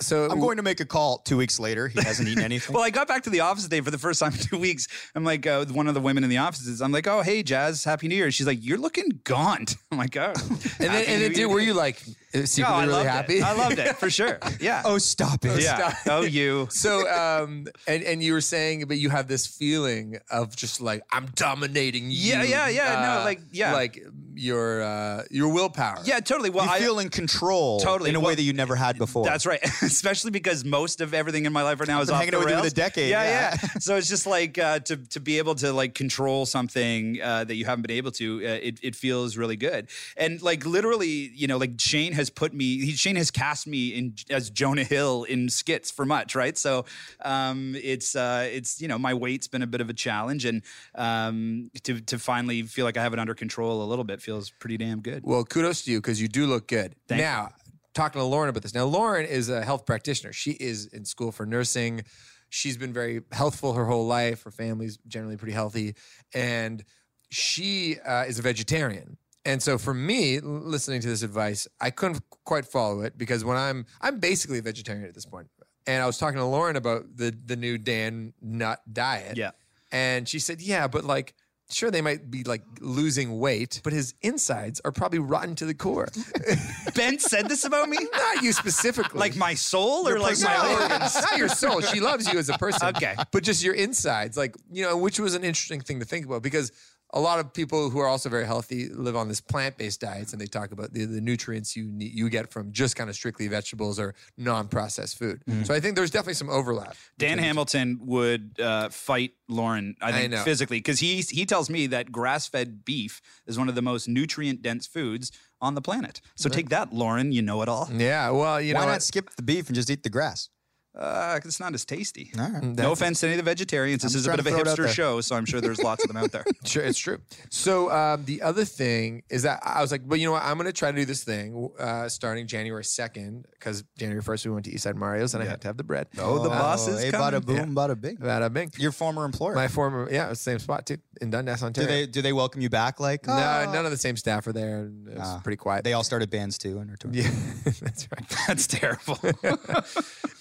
so I'm going to make a call two weeks later. He hasn't eaten anything. Well, I got back to the office today for the first time in two weeks. I'm like, uh, one of the women in the offices. I'm like, oh, hey, Jazz, Happy New Year. She's like, you're looking gaunt. I'm like, oh. And then, and then dude, were you like uh, secretly I really happy? It. I loved it for sure. Yeah. oh, stop it. yeah. stop. Oh, you. So, um, and and you were saying, but you have this feeling of just like I'm dominating you. Yeah, yeah, yeah, no, uh, like, yeah. like your uh, your willpower. Yeah, totally. Well, You I feel in control Totally. in a way that you never had before. That's right. Especially because most of everything in my life right now is been off hanging the out with you rails. with a decade, Yeah, yeah. yeah. so it's just like uh, to to be able to like control something uh, that you haven't been able to. Uh, it it feels really good. And like literally, you know, like Shane has put me. He, Shane has cast me in as Jonah Hill in skits for much, right? So um, it's uh, it's you know my weight's been a bit of a challenge, and um, to to finally feel like I have it under control a little bit feels pretty damn good. Well, kudos to you because you do look good. Thank you. now, talking to Lauren about this. Now, Lauren is a health practitioner. She is in school for nursing. She's been very healthful her whole life. Her family's generally pretty healthy, and she uh, is a vegetarian. And so, for me, listening to this advice, I couldn't quite follow it because when I'm I'm basically a vegetarian at this point. And I was talking to Lauren about the the new Dan Nut diet. Yeah. And she said, "Yeah, but like." Sure, they might be like losing weight, but his insides are probably rotten to the core. Ben said this about me. Not you specifically. Like my soul or like my organs? not your soul. She loves you as a person. Okay. But just your insides. Like, you know, which was an interesting thing to think about because a lot of people who are also very healthy live on this plant-based diets and they talk about the, the nutrients you need, you get from just kind of strictly vegetables or non-processed food. Mm. So I think there's definitely some overlap. Dan Hamilton would uh, fight Lauren, I think, know. physically, because he he tells me that grass-fed beef is one of the most nutrient-dense foods on the planet. So take that, Lauren. You know it all. Yeah, well, you know Why know not what? skip the beef and just eat the grass? Uh, 'cause it's not as tasty. All right. No offense to any of the vegetarians. This I'm is a bit of a throw it out hipster show, so I'm sure there's lots of them out there. Sure, it's true. So um, the other thing is that I was like, but you know what? I'm going to try to do this thing uh, starting January 2nd because January 1st we went to Eastside Mario's and I had to have the bread. Oh, the boss is hey, coming. bada boom, bada bing. Bada bing. Your former employer. My former, yeah, it was the same spot too in Dundas, Ontario. do Ontario. they do they welcome you back? Like no, "Oh." none of the same staff are there. and It was Ah. pretty quiet. They all started bands too and are touring. yeah, that's right. That's terrible.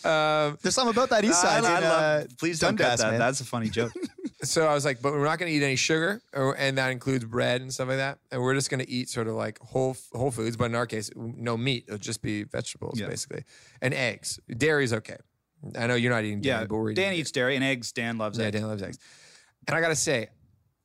Um, There's something about that east side. I, I love, uh, please don't cut that. man. That's a funny joke. so I was like, but we're not going to eat any sugar, or, and that includes bread and stuff like that. And we're just going to eat sort of like whole whole foods, but in our case, no meat. It'll just be vegetables Yeah. basically, and eggs. Dairy's okay. I know you're not eating dairy, yeah, but we're eating Dan eats dairy and eggs. Dan loves Yeah, eggs. Dan loves eggs. And I gotta say,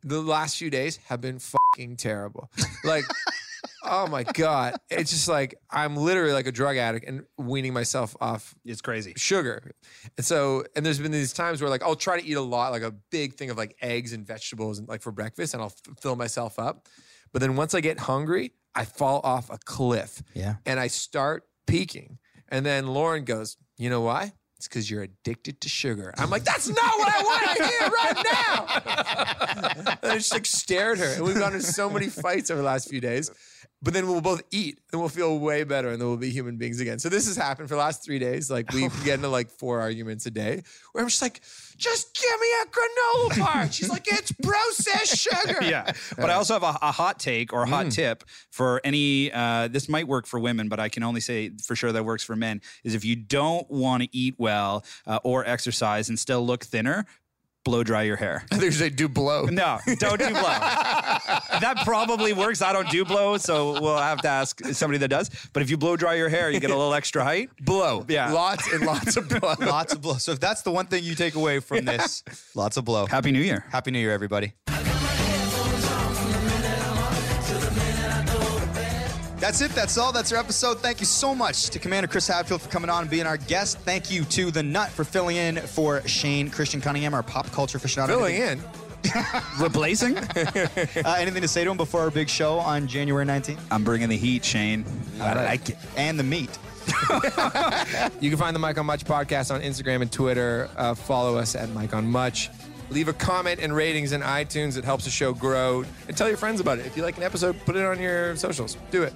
the last few days have been fucking terrible. Like, oh my god, it's just like I'm literally like a drug addict and weaning myself off It's crazy. sugar. And so, and there's been these times where like I'll try to eat a lot, like a big thing of like eggs and vegetables and like for breakfast, and I'll f- fill myself up. But then once I get hungry, I fall off a cliff Yeah. and I start peaking. And then Lauren goes, You know why? It's because you're addicted to sugar. I'm like, That's not what I want to hear right now. and I just like stared at her. And we've gone into so many fights over the last few days. But then we'll both eat and we'll feel way better and then we'll be human beings again. So this has happened for the last three days. Like we get into like four arguments a day where I'm just like, just give me a granola bar. She's like, it's processed sugar. yeah. But I also have a, a hot take or a hot tip for any. Uh, this might work for women, but I can only say for sure that works for men. Is if you don't want to eat well uh, or exercise and still look thinner, blow dry your hair. I think they do blow. No, don't do blow. that probably works. I don't do blow, so we'll have to ask somebody that does. But if you blow dry your hair, you get a little extra height. Blow. Yeah. Lots and lots of blow. Lots of blow. So if that's the one thing you take away from this, lots of blow. Happy New Year. Happy New Year, everybody. That's it. That's all. That's our episode. Thank you so much to Commander Chris Hadfield for coming on and being our guest. Thank you to the Nut for filling in for Shane Christian Cunningham, our pop culture aficionado. Filling in. Replacing? Uh, anything to say to him before our big show on January 19th? I'm bringing the heat, Shane. I like it. And the meat. You can find the Mike on Much podcast on Instagram and Twitter. Uh, follow us at Mike on Much. Leave a comment and ratings in iTunes. It helps the show grow. And tell your friends about it. If you like an episode, put it on your socials. Do it.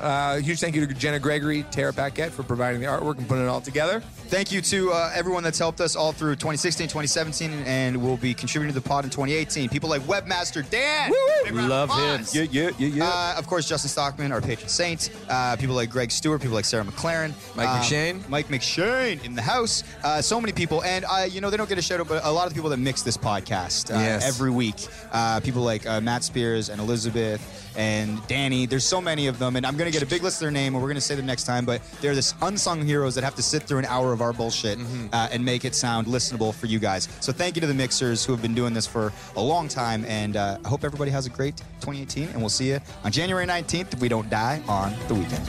Uh, huge thank you to Jenna Gregory, Tara Paquette for providing the artwork and putting it all together. Thank you to uh, everyone that's helped us all through 2016, 2017, and will be contributing to the pod in 2018. People like Webmaster Dan. Big round of Love him. Yeah, yeah, yeah, Uh, of course, Justin Stockman, our patron saint. Uh, people like Greg Stewart, people like Sarah McLaren. Mike uh, McShane. Mike McShane in the house. Uh, so many people. And, uh, you know, they don't get a shout out, but a lot of the people that mix this podcast uh, Yes. every week. Uh, people like uh, Matt Spears and Elizabeth and Danny. There's so many of them. And I'm going to get a big list of their name, and we're going to say them next time. But they're this unsung heroes that have to sit through an hour of our bullshit uh, and make it sound listenable for you guys. So thank you to the mixers who have been doing this for a long time. And uh, I hope everybody has a great 2018. And we'll see you on January 19th if we don't die on the weekend.